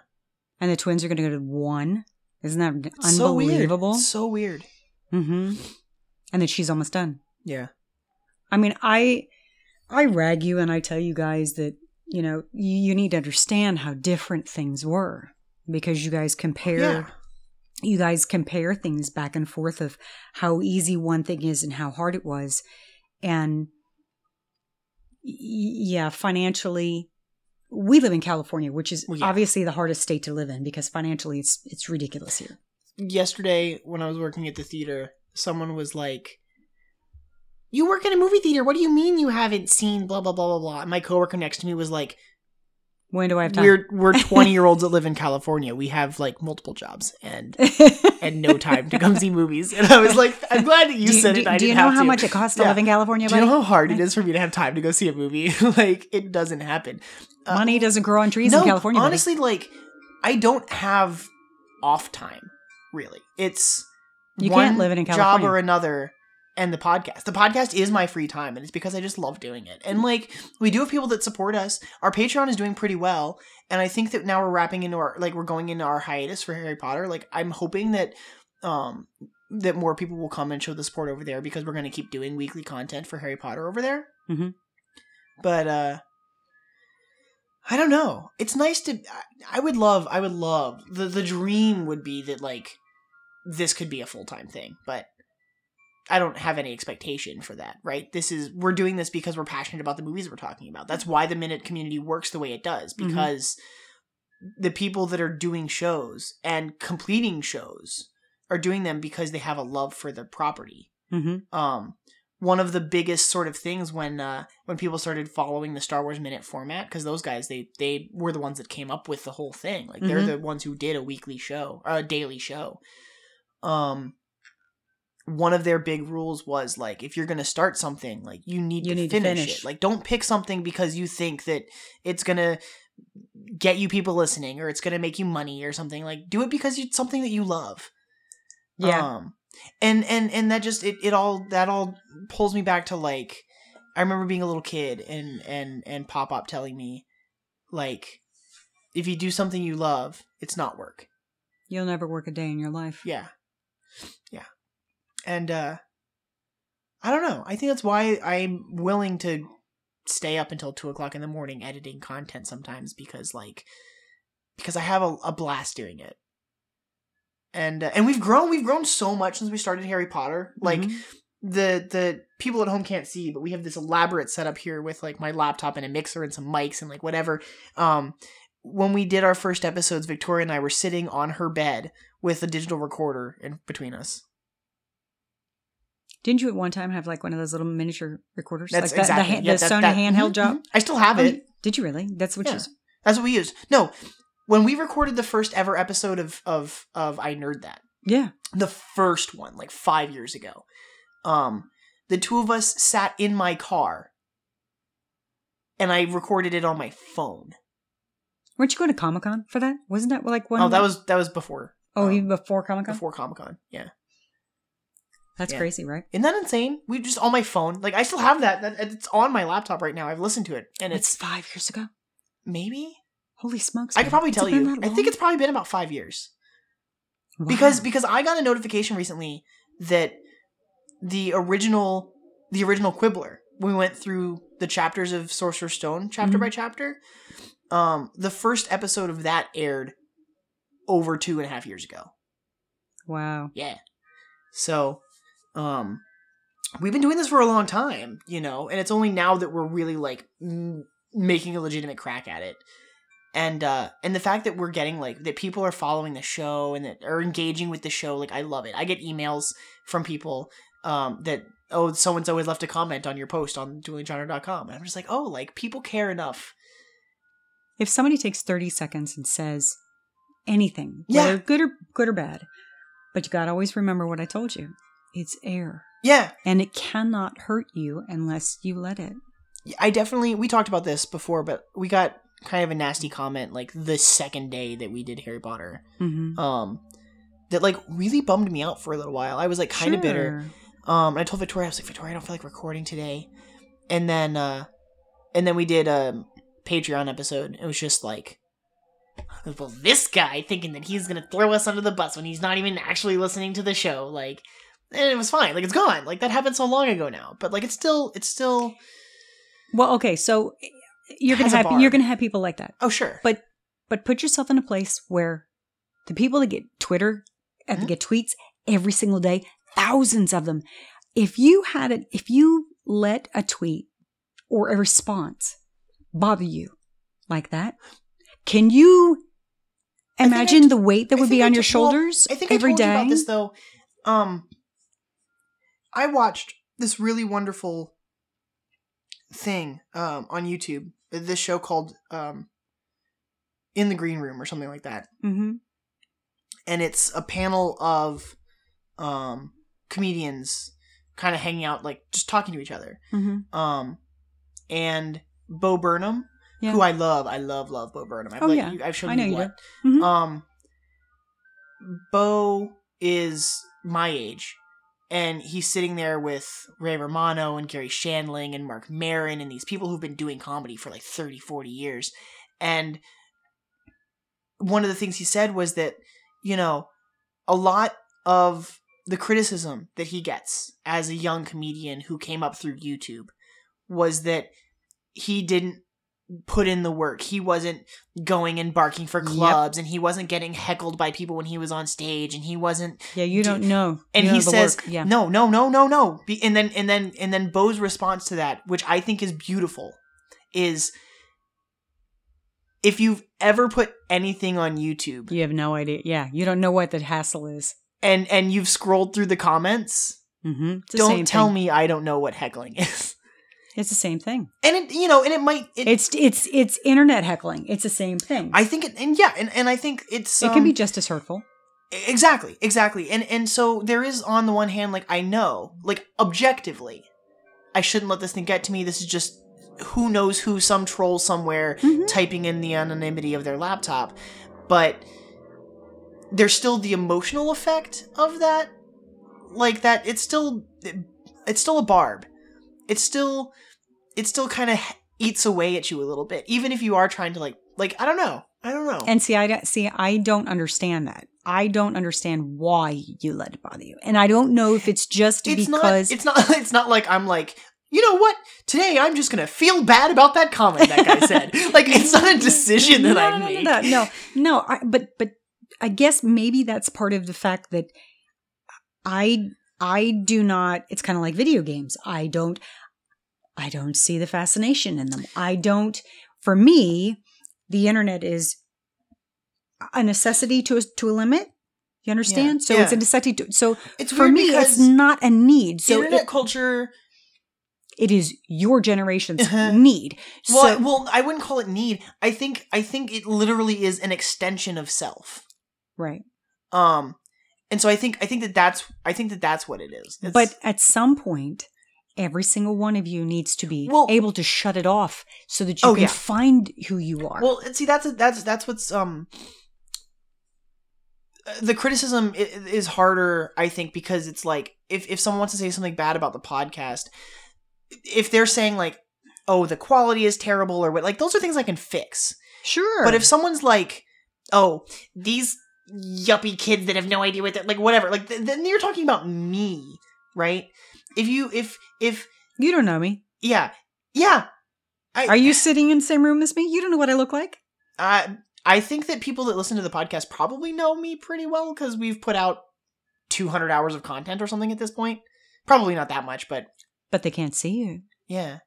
and the twins are going to go to one. Isn't that It's so weird. unbelievable? So weird. mm-hmm. And then she's almost done. Yeah. I mean, I I rag you and I tell you guys that you know you, you need to understand how different things were because you guys compare Yeah. You guys compare things back and forth of how easy one thing is and how hard it was and yeah financially we live in california which is Well, yeah. obviously the hardest state to live in because financially it's it's ridiculous here yesterday when I was working at the theater, someone was like, "You work in a movie theater. What do you mean you haven't seen blah blah blah blah blah?" And my coworker next to me was like, when do i have time "We're we're twenty year olds that live in California. We have like multiple jobs and and no time to come see movies." And I was like, "I'm glad that you do, said do- it. I do you know how to. much it costs to Yeah. live in california Do you know how hard it is for me to have time to go see a movie? like it doesn't happen. Uh, money doesn't grow on trees in california buddy. Honestly, like I don't have off time. Really, it's You one can't live in a job or another, and the podcast. The podcast is my free time, and it's because I just love doing it. And like we do have people that support us. Our Patreon is doing pretty well, and I think that now we're wrapping into our like we're going into our hiatus for Harry Potter. Like I'm hoping that um that more people will come and show the support over there because we're going to keep doing weekly content for Harry Potter over there. Mhm. But uh I don't know. It's nice to I- would love I would love the the dream would be that like this could be a full-time thing, but I don't have any expectation for that, right? This is we're doing this because we're passionate about the movies we're talking about. That's why the minute community works the way it does Mhm. because the people that are doing shows and completing shows are doing them because they have a love for the property Mhm. um one of the biggest sort of things when uh when people started following the Star Wars minute format because those guys they they were the ones that came up with the whole thing like they're Mhm. the ones who did a weekly show or a daily show um one of their big rules was like if you're going to start something like you need, You to, need to finish finish. it. Like don't pick something because you think that it's going to get you people listening or it's going to make you money or something. Like do it because it's something that you love. Yeah. Um and and and that just it, it all that all pulls me back to like i remember being a little kid and and and pop up telling me like if you do something you love it's not work. You'll never work a day in your life. Yeah. Yeah and uh i don't know i think that's why i'm willing to stay up until two o'clock in the morning editing content sometimes because like because i have a, a blast doing it and uh, and we've grown we've grown so much since we started harry potter like Mhm. the the people at home can't see, but we have this elaborate setup here with like my laptop and a mixer and some mics and like whatever. Um, when we did our first episodes, Victoria and I were sitting on her bed with a digital recorder in between us. Didn't you at one time have like one of those little miniature recorders That's like the, exactly the, yeah, the that- sony that- handheld mhm, job. I still have Oh, it. did you really that's what Yeah. you That's what we use. No, when we recorded the first ever episode of of of I Nerd That, yeah the first one, like five years ago, um, the two of us sat in my car, and I recorded it on my phone. weren't you going to comic-con for that wasn't that like one oh, that was that was before. oh um, even before comic-con before Comic Con. Yeah, that's yeah. crazy right isn't that insane? We just on my phone. Like I still have that. that it's on my laptop right now. I've listened to it, and it's it's five years ago maybe holy smokes I could probably tell you. I think it's probably been about five years because Wow. because I got a notification recently that the original the original Quibbler we went through the chapters of Sorcerer's Stone chapter Mhm. by chapter. Um, the first episode of that aired over two and a half years ago. wow Yeah. So, um, we've been doing this for a long time, you know, and it's only now that we're really like m- making a legitimate crack at it. And uh and the fact that we're getting like that people are following the show and that are engaging with the show, like I love it. I get emails from people um that oh so and so has left a comment on your post on duelinggenre.com. And I'm just like, "Oh, like people care enough." if somebody takes 30 seconds and says anything Yeah. whether good or good or bad but you got to always remember what i told you it's air Yeah, and it cannot hurt you unless you let it I definitely we talked about this before, but we got kind of a nasty comment like the second day that we did Harry Potter. mm-hmm. Um that like really bummed me out for a little while. I was like kind of bitter. Um and I told Victoria I was like Victoria, I don't feel like recording today. And then uh and then we did a Patreon episode. It was just like well, this guy thinking that he's gonna throw us under the bus when he's not even actually listening to the show. Like, and it was fine. Like it's gone. Like that happened so long ago now. But like it's still it's still Well, okay, so you're gonna have you're gonna have people like that, oh sure. but but put yourself in a place where the people that get Twitter and Mhm. get tweets every single day, thousands of them. If you had it, if you let a tweet or a response bother you like that, can you I I imagine the weight that would be I on your well, shoulders I think every I told day? you about this though. Um, I watched this really wonderful thing um, on YouTube. This show called um, "In the Green Room" or something like that, hmm and it's a panel of um, comedians kind of hanging out, like just talking to each other. hmm Um, and Bo Burnham, Yeah. who I love, I love, love Bo Burnham. I've, Oh, like, yeah. I've shown I know you what. Mhm. Um, Bo is my age, and he's sitting there with Ray Romano and Garry Shandling and Marc Maron and these people who've been doing comedy for like 30, 40 years. And one of the things he said was that, you know, a lot of the criticism that he gets as a young comedian who came up through YouTube was that he didn't put in the work. He wasn't going and barking for Yep. clubs and he wasn't getting heckled by people when he was on stage and he wasn't Yeah, you Do- don't know. and You he know says yeah. no no no no no Be- and then and then and then bo's response to that which i think is beautiful is if you've ever put anything on youtube You have no idea. Yeah, you don't know what the hassle is. and and you've scrolled through the comments Mm-hmm. Don't tell thing. me i don't know what heckling is It's the same thing. and it you know and it might it, It's it's it's internet heckling. It's the same thing. i think it and yeah and, and i think it's it can be um, just as hurtful. Exactly, exactly. And and so there is on the one hand like I know, like objectively, I shouldn't let this thing get to me. This is just who knows who some troll somewhere Mhm. typing in the anonymity of their laptop. But there's still the emotional effect of that. Like that it's still it's still a barb. It's still it still kind of eats away at you a little bit even if you are trying to like like I don't know. I don't know. And see, I don't see. I don't understand that. I don't understand why you let it bother you, and I don't know if it's just it's because not it's not it's not like i'm like you know what today i'm just gonna feel bad about that comment that guy said like it's not a decision that no, i no, no, make No, no, no, no. I, but but I guess maybe that's part of the fact that I I do not. It's kind of like video games. I don't. I don't see the fascination in them. I don't. For me, the internet is a necessity to a, to a limit. You understand? So it's a yeah. necessity. To, so it's for me, it's not a need. So internet it, culture it is your generation's Uh-huh. need. well, so, well i wouldn't call it need i think i think it literally is an extension of self right. um and so i think i think that that's i think that that's what it is It's- But at some point, every single one of you needs to be Well- able to shut it off so that you Oh, can yeah. find who you are. Well, and see, that's that's that's what's um the criticism is harder, I think, because it's like if if someone wants to say something bad about the podcast, if they're saying like, "Oh, the quality is terrible," or what, like those are things I can fix. sure. But if someone's like, "Oh, these yuppie kids that have no idea what they're like," whatever, like th- then you're talking about me, right? If you if if you don't know me, yeah yeah. I, are you sitting in the same room as me? You don't know what I look like. I I think that people that listen to the podcast probably know me pretty well because we've put out 200 hours of content or something at this point. Probably not that much, but But they can't see you. yeah.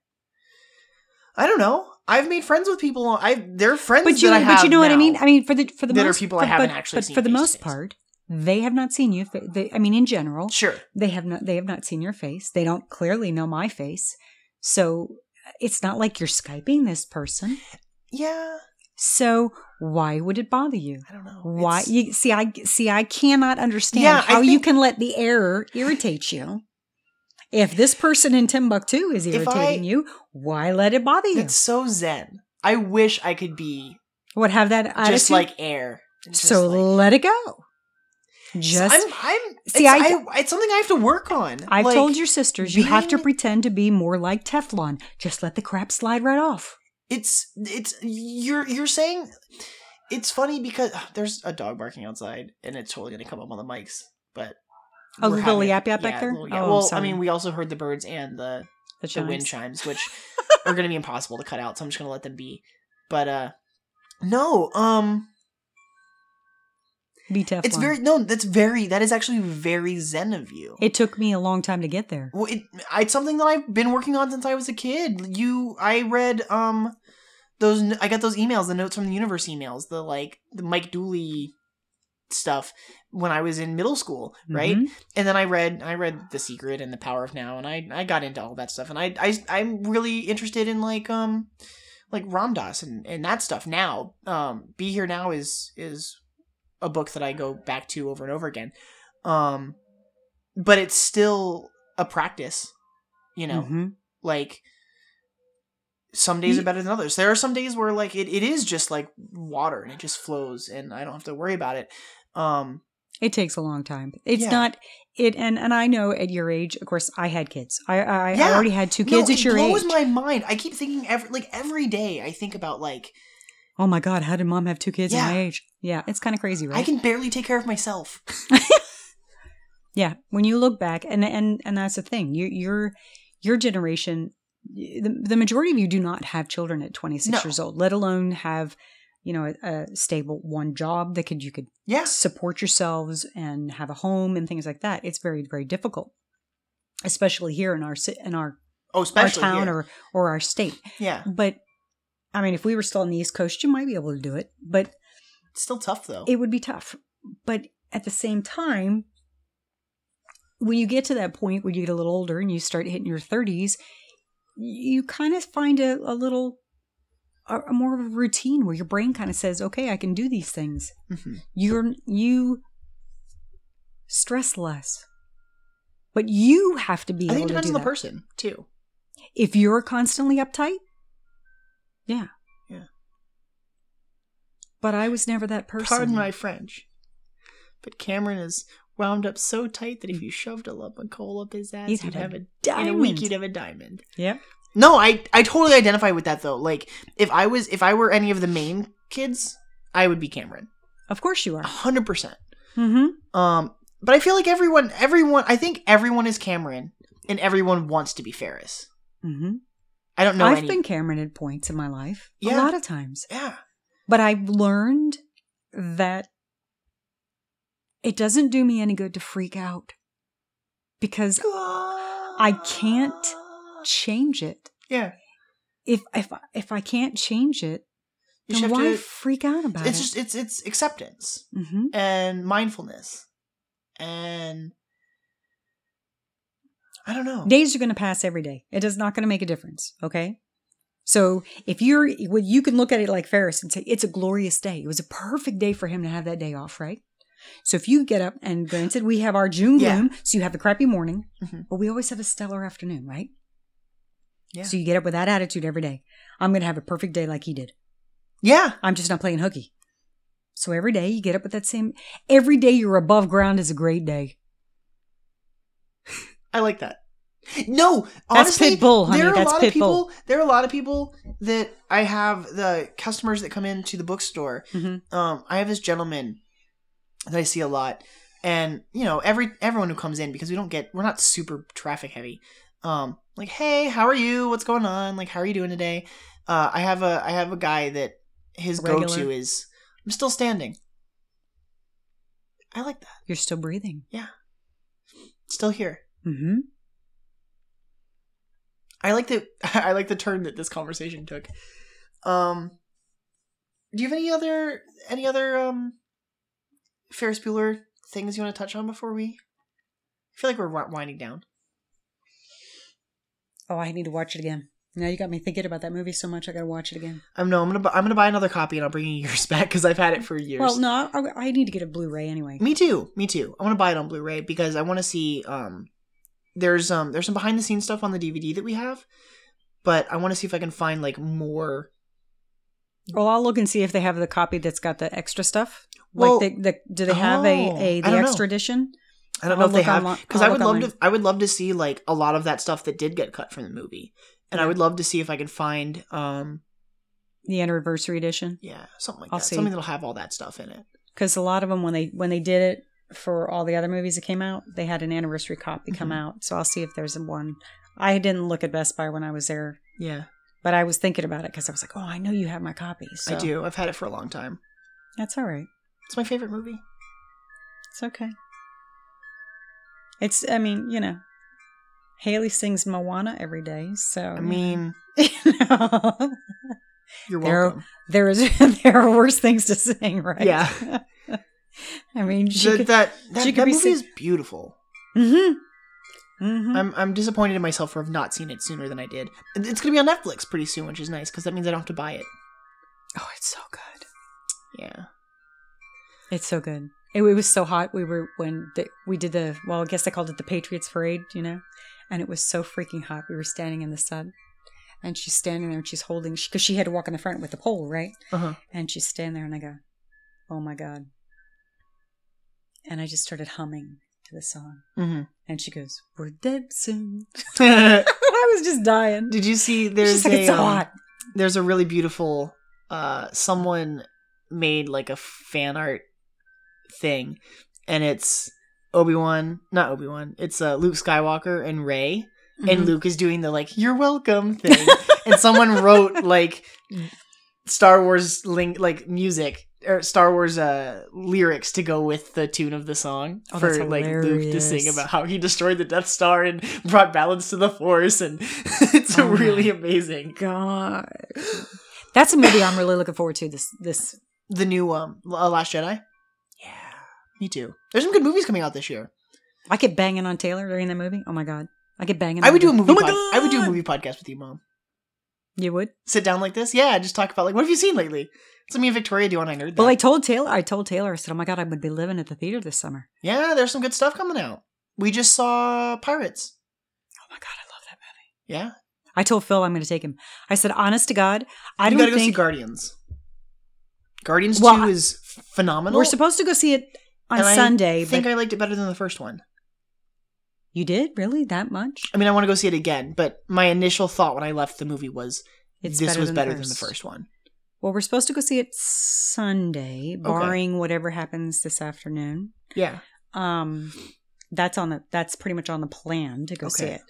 I don't know. I've made friends with people. I they're friends But you, that I have but you know what I mean. I mean, for the for the that are most people I but- haven't but- actually but for the most part, they have not seen you. They, they, I mean, in general, Sure. they have not. They have not seen your face. They don't clearly know my face. So it's not like you're skyping this person. Yeah. So why would it bother you? I don't know. Why It's- you see I see I cannot understand Yeah, how you can let the error irritate you. If this person in Timbuktu is irritating I- you, why let it bother you? It's so zen. I wish I could be What have that attitude? just like air. Just so like- let it go. Just I'm. I'm. See, it's, I- I, It's something I have to work on. I've Like, told your sisters you have to pretend to be more like Teflon. Just let the crap slide right off. it's it's you're you're saying it's funny because ugh, there's a dog barking outside and it's totally gonna come up on the mics but Oh, the little yap yap back there? little yap- Oh, well, I mean, we also heard the birds and the The, the wind chimes. chimes, which are going to be impossible to cut out. So I'm just going to let them be. But uh, no, um, Be tough. it's very no. That's very. That is actually very zen of you. It took me a long time to get there. Well, it, it's something that I've been working on since I was a kid. You, I read um those. I got those emails, the notes from the universe emails, the like the Mike Dooley stuff when I was in middle school, right? Mhm. And then I read I read The Secret and The Power of Now, and I I got into all that stuff, and I I I'm really interested in like um like Ram Dass and and that stuff now. Um, Be Here Now is is a book that I go back to over and over again. Um, but it's still a practice, you know. Mhm. Like some days are better than others. There are some days where like it, it is just like water and it just flows, and I don't have to worry about it. Um, It takes a long time. It's Yeah. not it, and and I know at your age, of course, I had kids. I I, Yeah. I already had two kids no, at it your blows my mind. I keep thinking every like every day. I think about like oh my god, how did mom have two kids at Yeah. my age? Yeah, it's kind of crazy, right? I can barely take care of myself. Yeah, when you look back, and and and that's the thing. You your your generation, the, the majority of you do not have children at 26 No. years old, let alone have you know a, a stable one job that could you could Yeah, support yourselves and have a home and things like that. It's very very difficult, especially here in our in our oh, our especially town here. or or our state. yeah. But I mean, if we were still on the East Coast, you might be able to do it, but It's still tough though. it would be tough. But at the same time, when you get to that point where you get a little older and you start hitting your 30s, you kind of find a, a little, a, a more of a routine where your brain kind of says, okay, I can do these things. Mhm. You're, you stress less. But you have to be I think it depends on the person too. If you're constantly uptight, yeah. Yeah. But I was never that person. Pardon my French, but Cameron is wound up so tight that if you shoved a lump of coal up his ass, You'd you'd, have a a in a week diamond. you'd have a diamond. Yeah. No, I I totally identify with that though. Like if I was if I were any of the main kids, I would be Cameron, Of course you are. a hundred percent. Mm-hmm. Um, but I feel like everyone, everyone, I think everyone is Cameron, and everyone wants to be Ferris. Mm-hmm. I don't know I've any. been Cameron at points in my life. A lot of times. yeah, But I've learned that it doesn't do me any good to freak out because I can't change it. Yeah, If if if I can't change it, you then why to. freak out about It's it? It's just it's it's acceptance hmm and mindfulness, and I don't know. Days are going to pass every day. It is not going to make a difference. Okay. So if you're, well, you can look at it like Ferris and say it's a glorious day. It was a perfect day for him to have that day off, right? So if you get up and granted we have our June Yeah. gloom, so you have the crappy morning, Mhm. but we always have a stellar afternoon, right? Yeah. So you get up with that attitude every day. I'm going to have a perfect day like he did. Yeah, I'm just not playing hooky. So every day you get up with that same. Every day you're above ground is a great day. I like that. No, That's honestly, Pitbull, honey. there are That's a lot of people. There are a lot of people that I have the customers that come into the bookstore. Mhm. Um, I have this gentleman that I see a lot, and you know, every everyone who comes in because we don't get we're not super traffic heavy. Um, like, hey, how are you? What's going on? Like, how are you doing today? Uh, I have a I have a guy that his go to is I'm still standing. I like that. You're still breathing. Yeah, still here. Mm-hmm. I like the I like the turn that this conversation took. Um, do you have any other any other um Ferris Bueller things you want to touch on before we? I feel like we're winding down. Oh, I need to watch it again. Now you got me thinking about that movie so much. I got to watch it again. I'm no, I'm gonna bu- I'm gonna buy another copy and I'll bring you yours back because I've had it for years. Well, no, I, I need to get a Blu-ray anyway. Me too. Me too. I want to buy it on Blu-ray because I want to see. Um, there's um there's some behind the scenes stuff on the DVD that we have, but I want to see if I can find like more. Well, I'll look and see if they have the copy that's got the extra stuff. Well- like, the, the, do they have Oh, a, a I the know. extra edition? I don't know I'll if they have because I'll would love online. to. I would love to see like a lot of that stuff that did get cut from the movie, and I would love to see if I can find um The anniversary edition? yeah something like I'll that see. something that'll have all that stuff in it. Because a lot of them, when they when they did it, for all the other movies that came out. They had an anniversary copy come Mhm. out, so I'll see if there's one. I didn't look at Best Buy when I was there, Yeah, but I was thinking about it because I was like, "Oh, I know you have my copy." So I do. I've had it for a long time. That's all right. It's my favorite movie. It's okay. It's. I mean, you know, Haley sings Moana every day, so I mean, you know, you're There- welcome. there is there are worse things to sing, right? Yeah. I mean, she That could. that, that, she that movie is beautiful. Mm-hmm. Mm-hmm. I'm I'm disappointed in myself for have not seen it sooner than I did. It's gonna be on Netflix pretty soon, which is nice because that means I don't have to buy it. oh, it's so good. Yeah. It's so good. It, it was so hot. We were when the, we did the well, I guess they called it the Patriots parade, you know, and it was so freaking hot. We were standing in the sun, and she's standing there and she's holding because she had to walk in the front with the pole, right? Uh huh. And she's standing there, and I go, "Oh my god!" And I just started humming to the song, hmm and she goes, "We're dead soon." I was just dying. Did you see? There's like a so um, there's a really beautiful. Uh, someone made like a fan art thing, and it's Obi Wan, not Obi Wan. It's uh, Luke Skywalker and Rey, and Mhm. Luke is doing the like "You're welcome" thing, and someone wrote like Star Wars link like music or Star Wars uh lyrics to go with the tune of the song Oh, for like Luke to sing about how he destroyed the Death Star and brought balance to the Force, and it's Oh really amazing. God, that's a movie I'm really looking forward to. This this The new um Last Jedi. Yeah, me too. There's some good movies coming out this year. I get banging on Taylor during that movie. Oh my god, I get banging. I would do a movie. Oh pod- I would do a movie podcast with you, mom. You would? Sit down like this, yeah. Just talk about like what have you seen lately? So me and Victoria do on I Nerd. Well, I told Taylor. I told Taylor. I said, "Oh my god, I would be living at the theater this summer." yeah, there's some good stuff coming out. We just saw Pirates. Oh my god, I love that movie. Yeah, I told Phil I'm going to take him. I said, "Honest to God, I you don't gotta go see think Guardians. Guardians Well, Two is phenomenal. we're supposed to go see it on and I Sunday." think but I liked it better than the first one. You did really that much? I mean, I want to go see it again, but my initial thought when I left the movie was It's this better was than better the than the first. one. Well, we're supposed to go see it Sunday, barring whatever happens this afternoon. Yeah, Um, that's on the that's pretty much on the plan to go see it.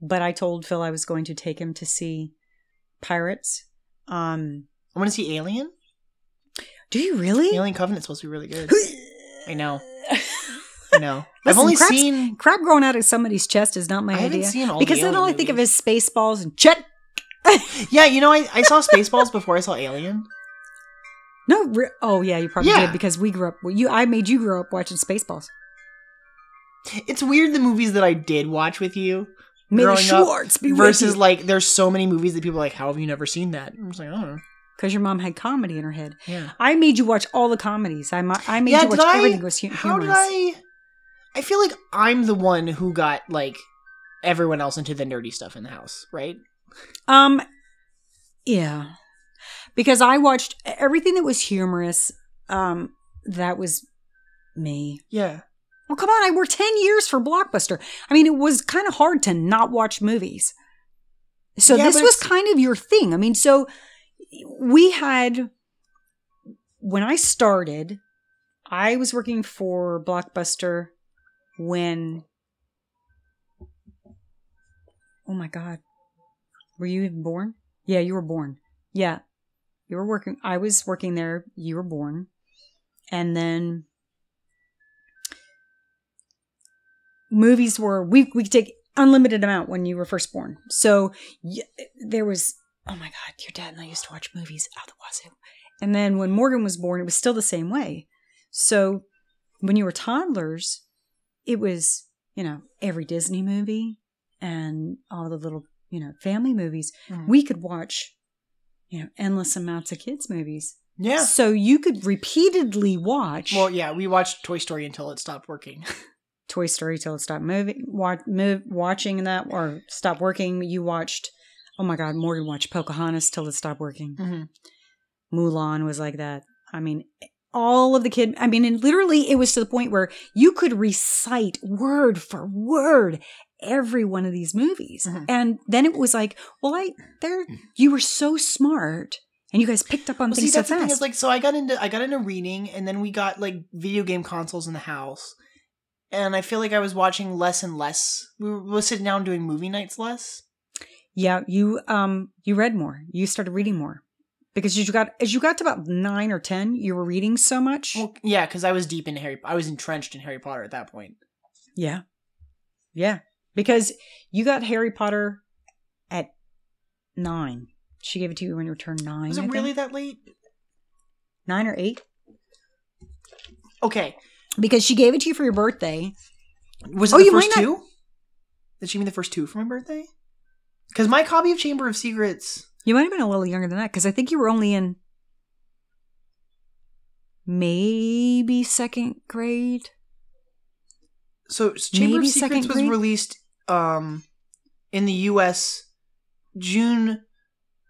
But I told Phil I was going to take him to see Pirates. Um, I want to see Alien. do you really? Alien Covenant's supposed to be really good. I know. I know. I've only crap's- seen. Crap growing out of somebody's chest is not my I idea. seen all because the then all I think of is Spaceballs and Chet. Yeah, you know, I, I saw Spaceballs before I saw Alien. No, re- oh yeah, you probably Yeah. did because we grew up. Well, you, I made you grow up watching Spaceballs. It's weird the movies that I did watch with you May the Growing up Schwartz be versus with like there's so many movies that people are like, how have you never seen that? I'm just like, I don't know. because your mom had comedy in her head. Yeah. I made you watch all the comedies. I, I made Yeah, you watch I- everything was hu- How humorous. did I? I feel like I'm the one who got like everyone else into the nerdy stuff in the house, right? Um, yeah, because I watched everything that was humorous. Um, that was me. Yeah. Well, come on, I worked ten years for Blockbuster. I mean, it was kind of hard to not watch movies. So Yeah, this was kind of your thing. I mean, so we had when I started, I was working for Blockbuster when. Oh my God. Were you even born? Yeah, you were born. Yeah. You were working. I was working there. You were born. And then movies were, we, we could take unlimited amount when you were first born. So there was, oh my God, your dad and I used to watch movies out the wazoo. And then when Morgan was born, it was still the same way. So when you were toddlers, it was, you know, every Disney movie and all the little, you know, family movies. Mhm. We could watch, you know, endless amounts of kids' movies. Yeah. So you could repeatedly watch Well, yeah, we watched Toy Story until it stopped working. Toy Story till it stopped moving, watch, move, watching that or stopped working. You watched, oh my God, Morgan watched Pocahontas till it stopped working. mm-hmm. Mulan was like that. I mean, all of the kid, I mean, and literally it was to the point where you could recite word for word every one of these movies. Mhm. And then it was like, well, I, there, you were so smart And you guys picked up on Well, see, things so that's the thing fast. is like, so I got into I got into reading, and then we got like video game consoles in the house, and I feel like I was watching less and less. We were, we were sitting down doing movie nights less. yeah, you um you read more. You started reading more. Because you got as you got to about nine or ten, you were reading so much. Well, yeah, because I was deep in Harry. I was entrenched in Harry Potter at that point. Yeah. Yeah. Because you got Harry Potter at nine. She gave it to you when you turned nine. Was I it think. really that late? nine or eight? Okay, Because she gave it to you for your birthday. was it Oh, the you first might not- two? Did she mean the first two for my birthday? Because my copy of Chamber of Secrets. You might have been a little younger than that because I think you were only in maybe second grade. So Chamber Maybe of Secrets was grade? released um in the U.S. June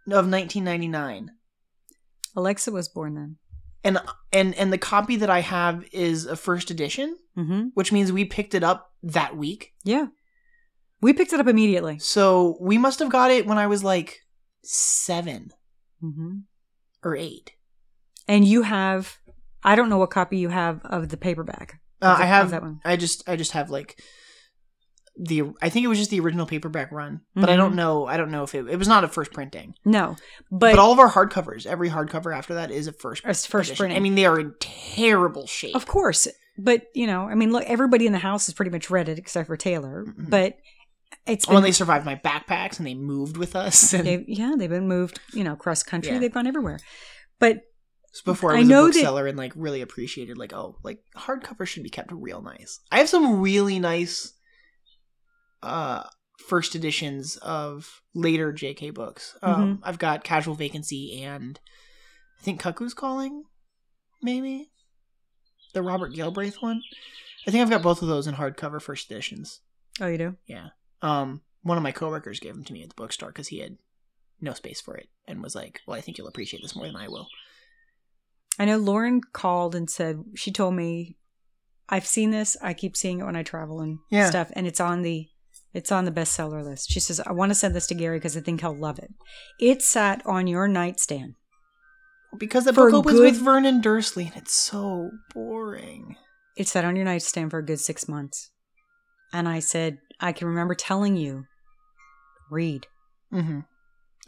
of 1999. Alexa was born then. and and and the copy that I have is a first edition, Mm-hmm. which means we picked it up that week. Yeah. We picked it up immediately. So we must have got it when I was like seven Mm-hmm. or eight. And you have, I don't know what copy you have of the paperback. Uh, I have that one. I just I just have like the I think it was just the original paperback run, but I don't Mhm. know I don't know if it it was not a first printing. No, But, but, all of our hardcovers, every hardcover after that is a first It's first edition. printing. I mean, they are in terrible shape. of course. But, you know, I mean, look, everybody in the house has pretty much read it except for Taylor. Mhm. But it's been, When they survived my backpacks and they moved with us, and they've, yeah, they've been moved, you know, across country. Yeah. They've gone everywhere. But before I I know a that- and like really appreciated like oh like hardcover should be kept real nice. I have some really nice uh first editions of later JK books. Um Mm-hmm. I've got Casual Vacancy and I think Cuckoo's Calling maybe the Robert Galbraith one. I think I've got both of those in hardcover first editions. oh, you do? Yeah. Um one of my coworkers gave them to me at the bookstore cuz he had no space for it and was like, "Well, I think you'll appreciate this more than I will." I know Lauren called and said she told me I've seen this. I keep seeing it when I travel and Yeah. stuff, and it's on the it's on the bestseller list. She says I want to send this to Gary because I think he'll love it. It sat on your nightstand. Because the book opens good- with Vernon Dursley, and it's so boring. It sat on your nightstand for a good six months, and I said I can remember telling you, read. hmm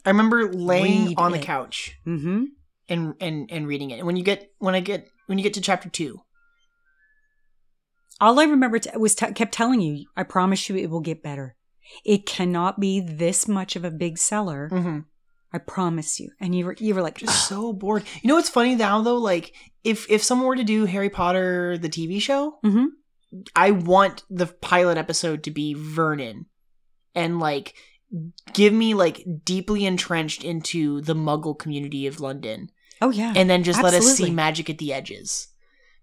I remember laying Read on the it. couch Mm-hmm. and and and reading it. And when you get when I get when you get to chapter two, All I remember t- was t- kept telling you, I promise you, it will get better. It cannot be this much of a big seller. mm-hmm. I promise you. And you were you were like, just so bored. You know what's funny now though? Like if if someone were to do Harry Potter the TV show, mm-hmm. I want the pilot episode to be Vernon, and like give me like deeply entrenched into the Muggle community of London. oh yeah, and then just let us see magic at the edges.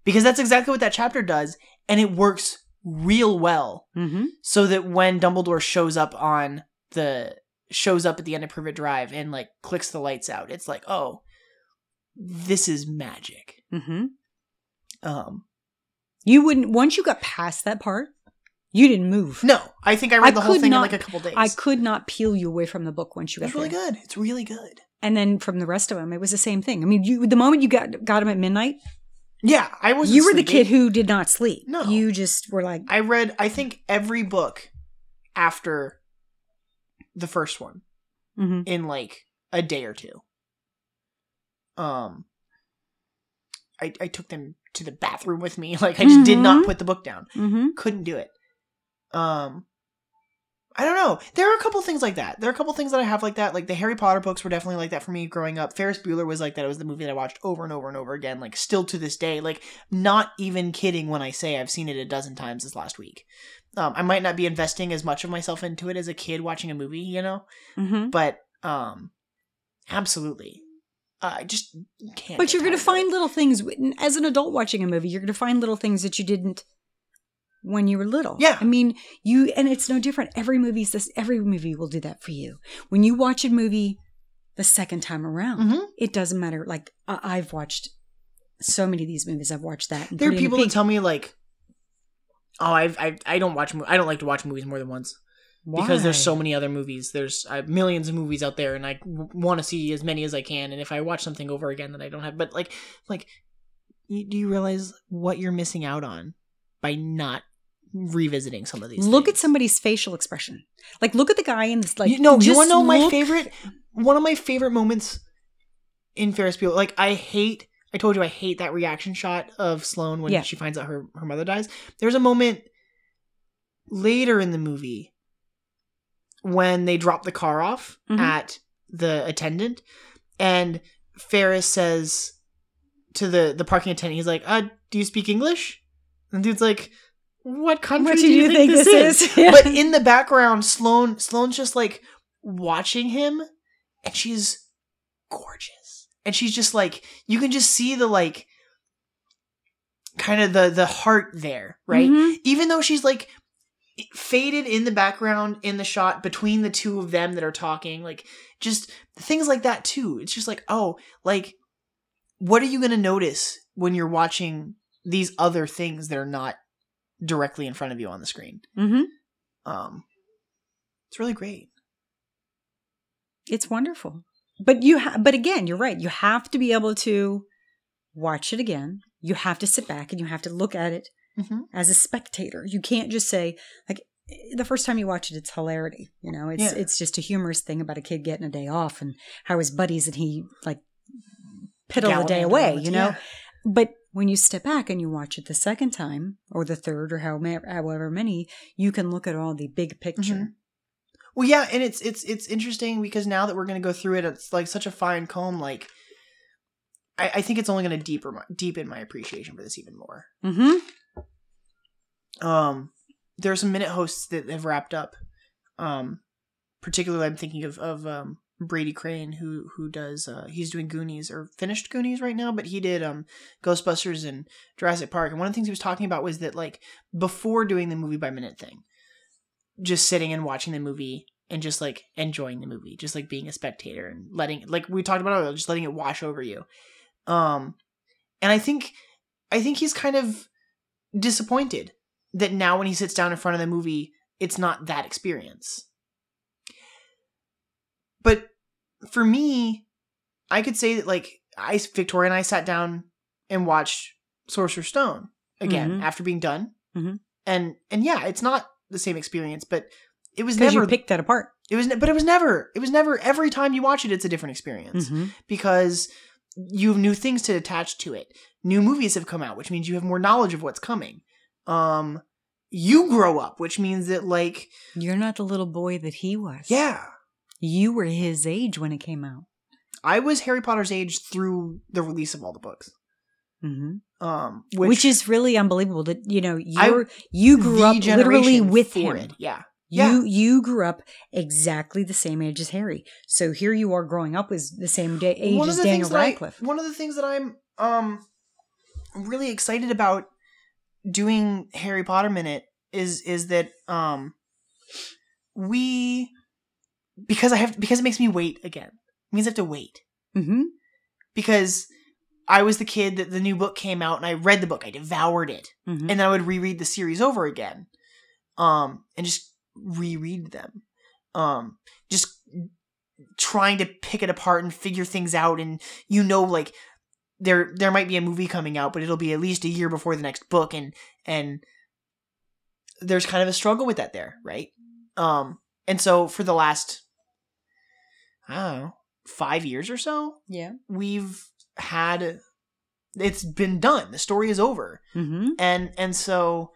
Because that's exactly what that chapter does, and it works real well. mm-hmm. So that when Dumbledore shows up on the shows up at the end of Privet Drive and like clicks the lights out, it's like, oh, this is magic. Mm-hmm. Um, You wouldn't once you got past that part, you didn't move. no, I think I read I the whole thing not- in like a couple days. I could not peel you away from the book once you got It's really there. good. It's really good. And then from the rest of them, it was the same thing. I mean, you the moment you got got them at midnight, Yeah, I was. you were the kid who did not sleep. No. you just were like, I read. I think every book after the first one. mm-hmm. in like a day or two. Um I I took them to the bathroom with me. Like I just did not Mhm. put the book down. Mm-hmm. Couldn't do it. Um I don't know. There are a couple things like that. There are a couple things that I have like that. Like the Harry Potter books were definitely like that for me growing up. Ferris Bueller was like that. It was the movie that I watched over and over and over again, like still to this day. Like not even kidding when I say I've seen it a dozen times this last week. Um, I might not be investing as much of myself into it as a kid watching a movie, you know? Mm-hmm. but um absolutely i just can't But you're going to find little things as an adult watching a movie. You're going to find little things that you didn't when you were little. Yeah. I mean, you and it's no different. Every movie's this. Every movie will do that for you. When you watch a movie the second time around, Mhm. it doesn't matter. Like I- I've watched so many of these movies. I've watched that. and there are people that tell me like oh I've, i i don't watch i don't like to watch movies more than once because there's so many other movies. There's uh, millions of movies out there, and I w- want to see as many as I can. And if I watch something over again that I don't have, but like, like, you, do you realize what you're missing out on by not revisiting some of these? Look at somebody's facial expression. Like, look at the guy in this. Like, you know, you want to know my favorite? One of my favorite moments in Ferris Bueller. Like, I hate. I told you I hate that reaction shot of Sloane when Yeah. she finds out her her mother dies. There's a moment later in the movie when they drop the car off Mhm. at the attendant, and Ferris says to the the parking attendant, he's like, "Uh, do you speak English?" And the dude's like, "What country What do you, think, this, is?" Yeah. but in the background, Sloane Sloane's just like watching him, and she's gorgeous, and she's just like you can just see the like kind of the the heart there, right? Mhm. Even though she's like faded in the background in the shot between the two of them that are talking, like just things like that too. It's just like oh, like what are you gonna notice when you're watching these other things that are not directly in front of you on the screen? mm-hmm. Um, it's really great. It's wonderful. But you, ha- but again, you're right. You have to be able to watch it again. You have to sit back and you have to look at it Mm-hmm. as a spectator. You can't just say like the first time you watch it, it's hilarity. You know, it's Yeah. it's just a humorous thing about a kid getting a day off and how his buddies and he like piddle the day away. You know, but when you step back and you watch it the second time or the third or however, however many, you can look at all the big picture. Mhm. Well, yeah, and it's it's it's interesting because now that we're gonna go through it, it's like such a fine comb. Like, I, I think it's only gonna deeper deepen my appreciation for this even more. Mm-hmm. Um, there are some minute hosts that have wrapped up. Um, particularly, I'm thinking of of um Brady Crane who who does uh he's doing Goonies or finished Goonies right now, but he did um Ghostbusters and Jurassic Park. And one of the things he was talking about was that like before doing the movie by minute thing, just sitting and watching the movie and just like enjoying the movie, just like being a spectator and letting like we talked about earlier, just letting it wash over you. Um, and I think I think he's kind of disappointed that now when he sits down in front of the movie, it's not that experience. But for me, I could say that like I Victoria and I sat down and watched Sorcerer's Stone again Mhm. after being done, Mhm. and and yeah, it's not the same experience, but it was never. you picked that apart. it was, ne- but it was never. It was never. Every time you watch it, it's a different experience Mhm. because you have new things to attach to it. New movies have come out, which means you have more knowledge of what's coming. Um, you grow up, which means that like You're not the little boy that he was. yeah, You were his age when it came out. I was Harry Potter's age through the release of all the books. Mm-hmm. Um, Which, which, is really unbelievable that, you know, you're, you grew up literally with him. it. Yeah, You you grew up exactly the same age as Harry. So here you are growing up with the same day, age as Daniel that I- Radcliffe. one of the things that I'm um really excited about doing Harry Potter minute is is that um we because I have because it makes me wait again. It means I have to wait mm-hmm. because I was the kid that the new book came out and I read the book. I devoured it. Mm-hmm. and then I would reread the series over again, um, and just reread them, um, just trying to pick it apart and figure things out. And you know, like there there might be a movie coming out, but it'll be at least a year before the next book, and and there's kind of a struggle with that there, right? Um, and so for the last, I don't know, five years or so, yeah. we've had it's been done. The story is over Mm-hmm. and and so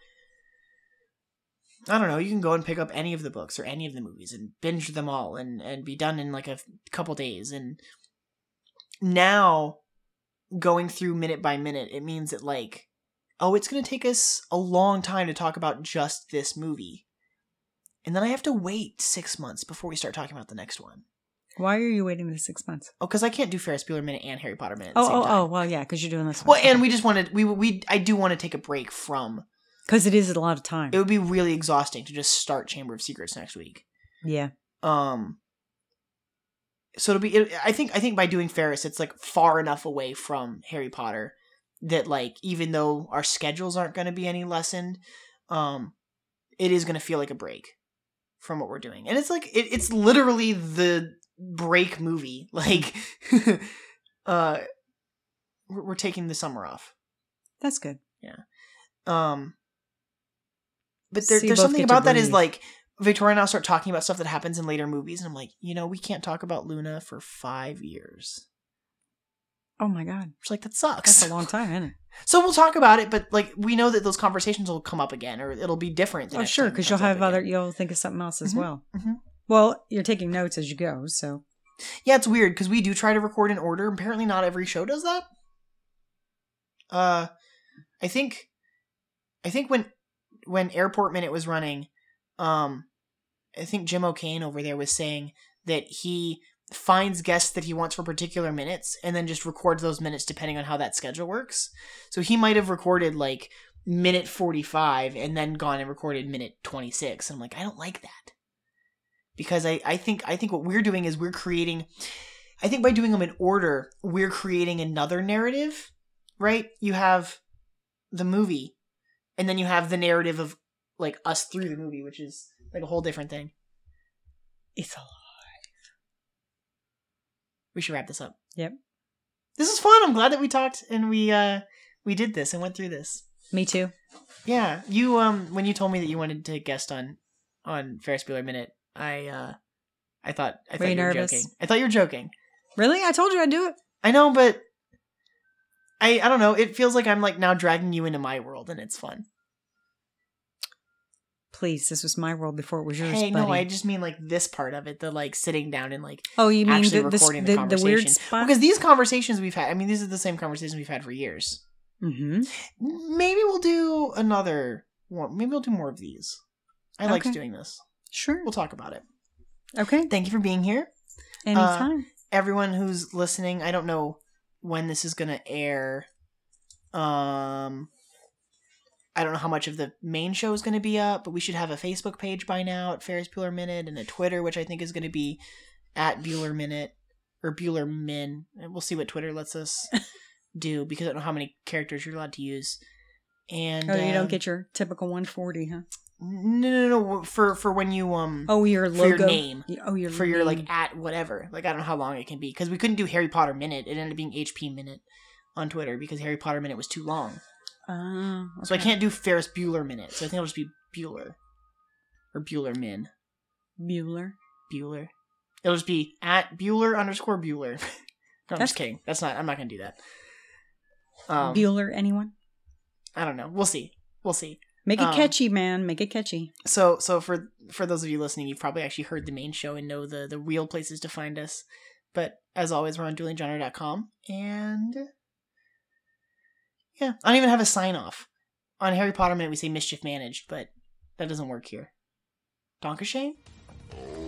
I don't know. You can go and pick up any of the books or any of the movies and binge them all and and be done in like a couple days. And now going through minute by minute, it means that like, oh, it's gonna take us a long time to talk about just this movie, and then I have to wait six months before we start talking about the next one. Why are you waiting the six months? Oh, because I can't do Ferris Bueller minute and Harry Potter minute. At the Oh, same oh, time. oh, well, yeah, because you're doing this one. Well, and we just wanted we we I do want to take a break from because it is a lot of time. it would be really exhausting to just start Chamber of Secrets next week. yeah. Um so it'll be it, I think I think by doing Ferris it's like far enough away from Harry Potter that like even though our schedules aren't going to be any lessened, um it is going to feel like a break from what we're doing, and it's like it, it's literally the break movie. Like, uh, we're, we're taking the summer off. That's good. Yeah. Um, but there, there's something about that is breathe. like Victoria and I start talking about stuff that happens in later movies, and I'm like, you know, we can't talk about Luna for five years. Oh my god, It's like that sucks. that's a long time, isn't it? So we'll talk about it, but like we know that those conversations will come up again, or it'll be different. Oh, sure, because you'll have other. again. You'll think of something else as Mhm, well. mhm. Well, you're taking notes as you go, so Yeah, it's weird because we do try to record in order. Apparently, not every show does that. Uh, I think, I think when when Airport Minute was running, um, I think Jim O'Kane over there was saying that he finds guests that he wants for particular minutes and then just records those minutes depending on how that schedule works. So he might have recorded like minute 45 and then gone and recorded minute 26. And I'm like, I don't like that. Because I, I think I think what we're doing is we're creating I think by doing them in order, we're creating another narrative, right? You have the movie, and then you have the narrative of like us through the movie, which is like a whole different thing. it's alive. We should wrap this up. Yep. This is fun. I'm glad that we talked and we uh we did this and went through this. Me too. Yeah, you um when you told me that you wanted to guest on on Ferris Bueller Minute, I uh I thought I thought you were nervous? joking. I thought you were joking. Really? I told you I'd do it. I know, but I I don't know. It feels like I'm like now dragging you into my world, and it's fun. Please, this was my world before it was yours, hey, buddy. no, I just mean like this part of it, the like sitting down and like oh, you mean actually the, the, recording the, the, the, weird conversation. spot? because these conversations we've had. I mean, these are the same conversations we've had for years. hmm Maybe we'll do another one. Maybe we'll do more of these. I liked doing this. Sure. We'll talk about it. Okay. Thank you for being here, Anytime. everyone who's listening. I don't know when this is gonna air. Um, I don't know how much of the main show is going to be up, but we should have a Facebook page by now at Ferris Bueller Minute and a Twitter, which I think is going to be at Bueller Minute or Bueller Min. And we'll see what Twitter lets us do because I don't know how many characters you're allowed to use. And oh, you um, don't get your typical 140, huh? no, no, no. For for when you um Oh, your logo. your name. Oh, your for your like at whatever. Like I don't know how long it can be because we couldn't do Harry Potter Minute. It ended up being HP Minute on Twitter because Harry Potter Minute was too long. Ah, So I can't do Ferris Bueller minute. So I think it'll just be Bueller. Or Bueller min. Bueller. Bueller. It'll just be at Bueller underscore Bueller. no, I'm That's- just kidding. That's not I'm not gonna do that. Um Bueller. Anyone? I don't know. We'll see. We'll see. Make it um, catchy, man. Make it catchy. So so for for those of you listening, you've probably actually heard the main show and know the the real places to find us. But as always, we're on duelinggenre.com and yeah, I don't even have a sign off. On Harry Potter Minute we say mischief managed, but that doesn't work here. Danke Schoen? Oh.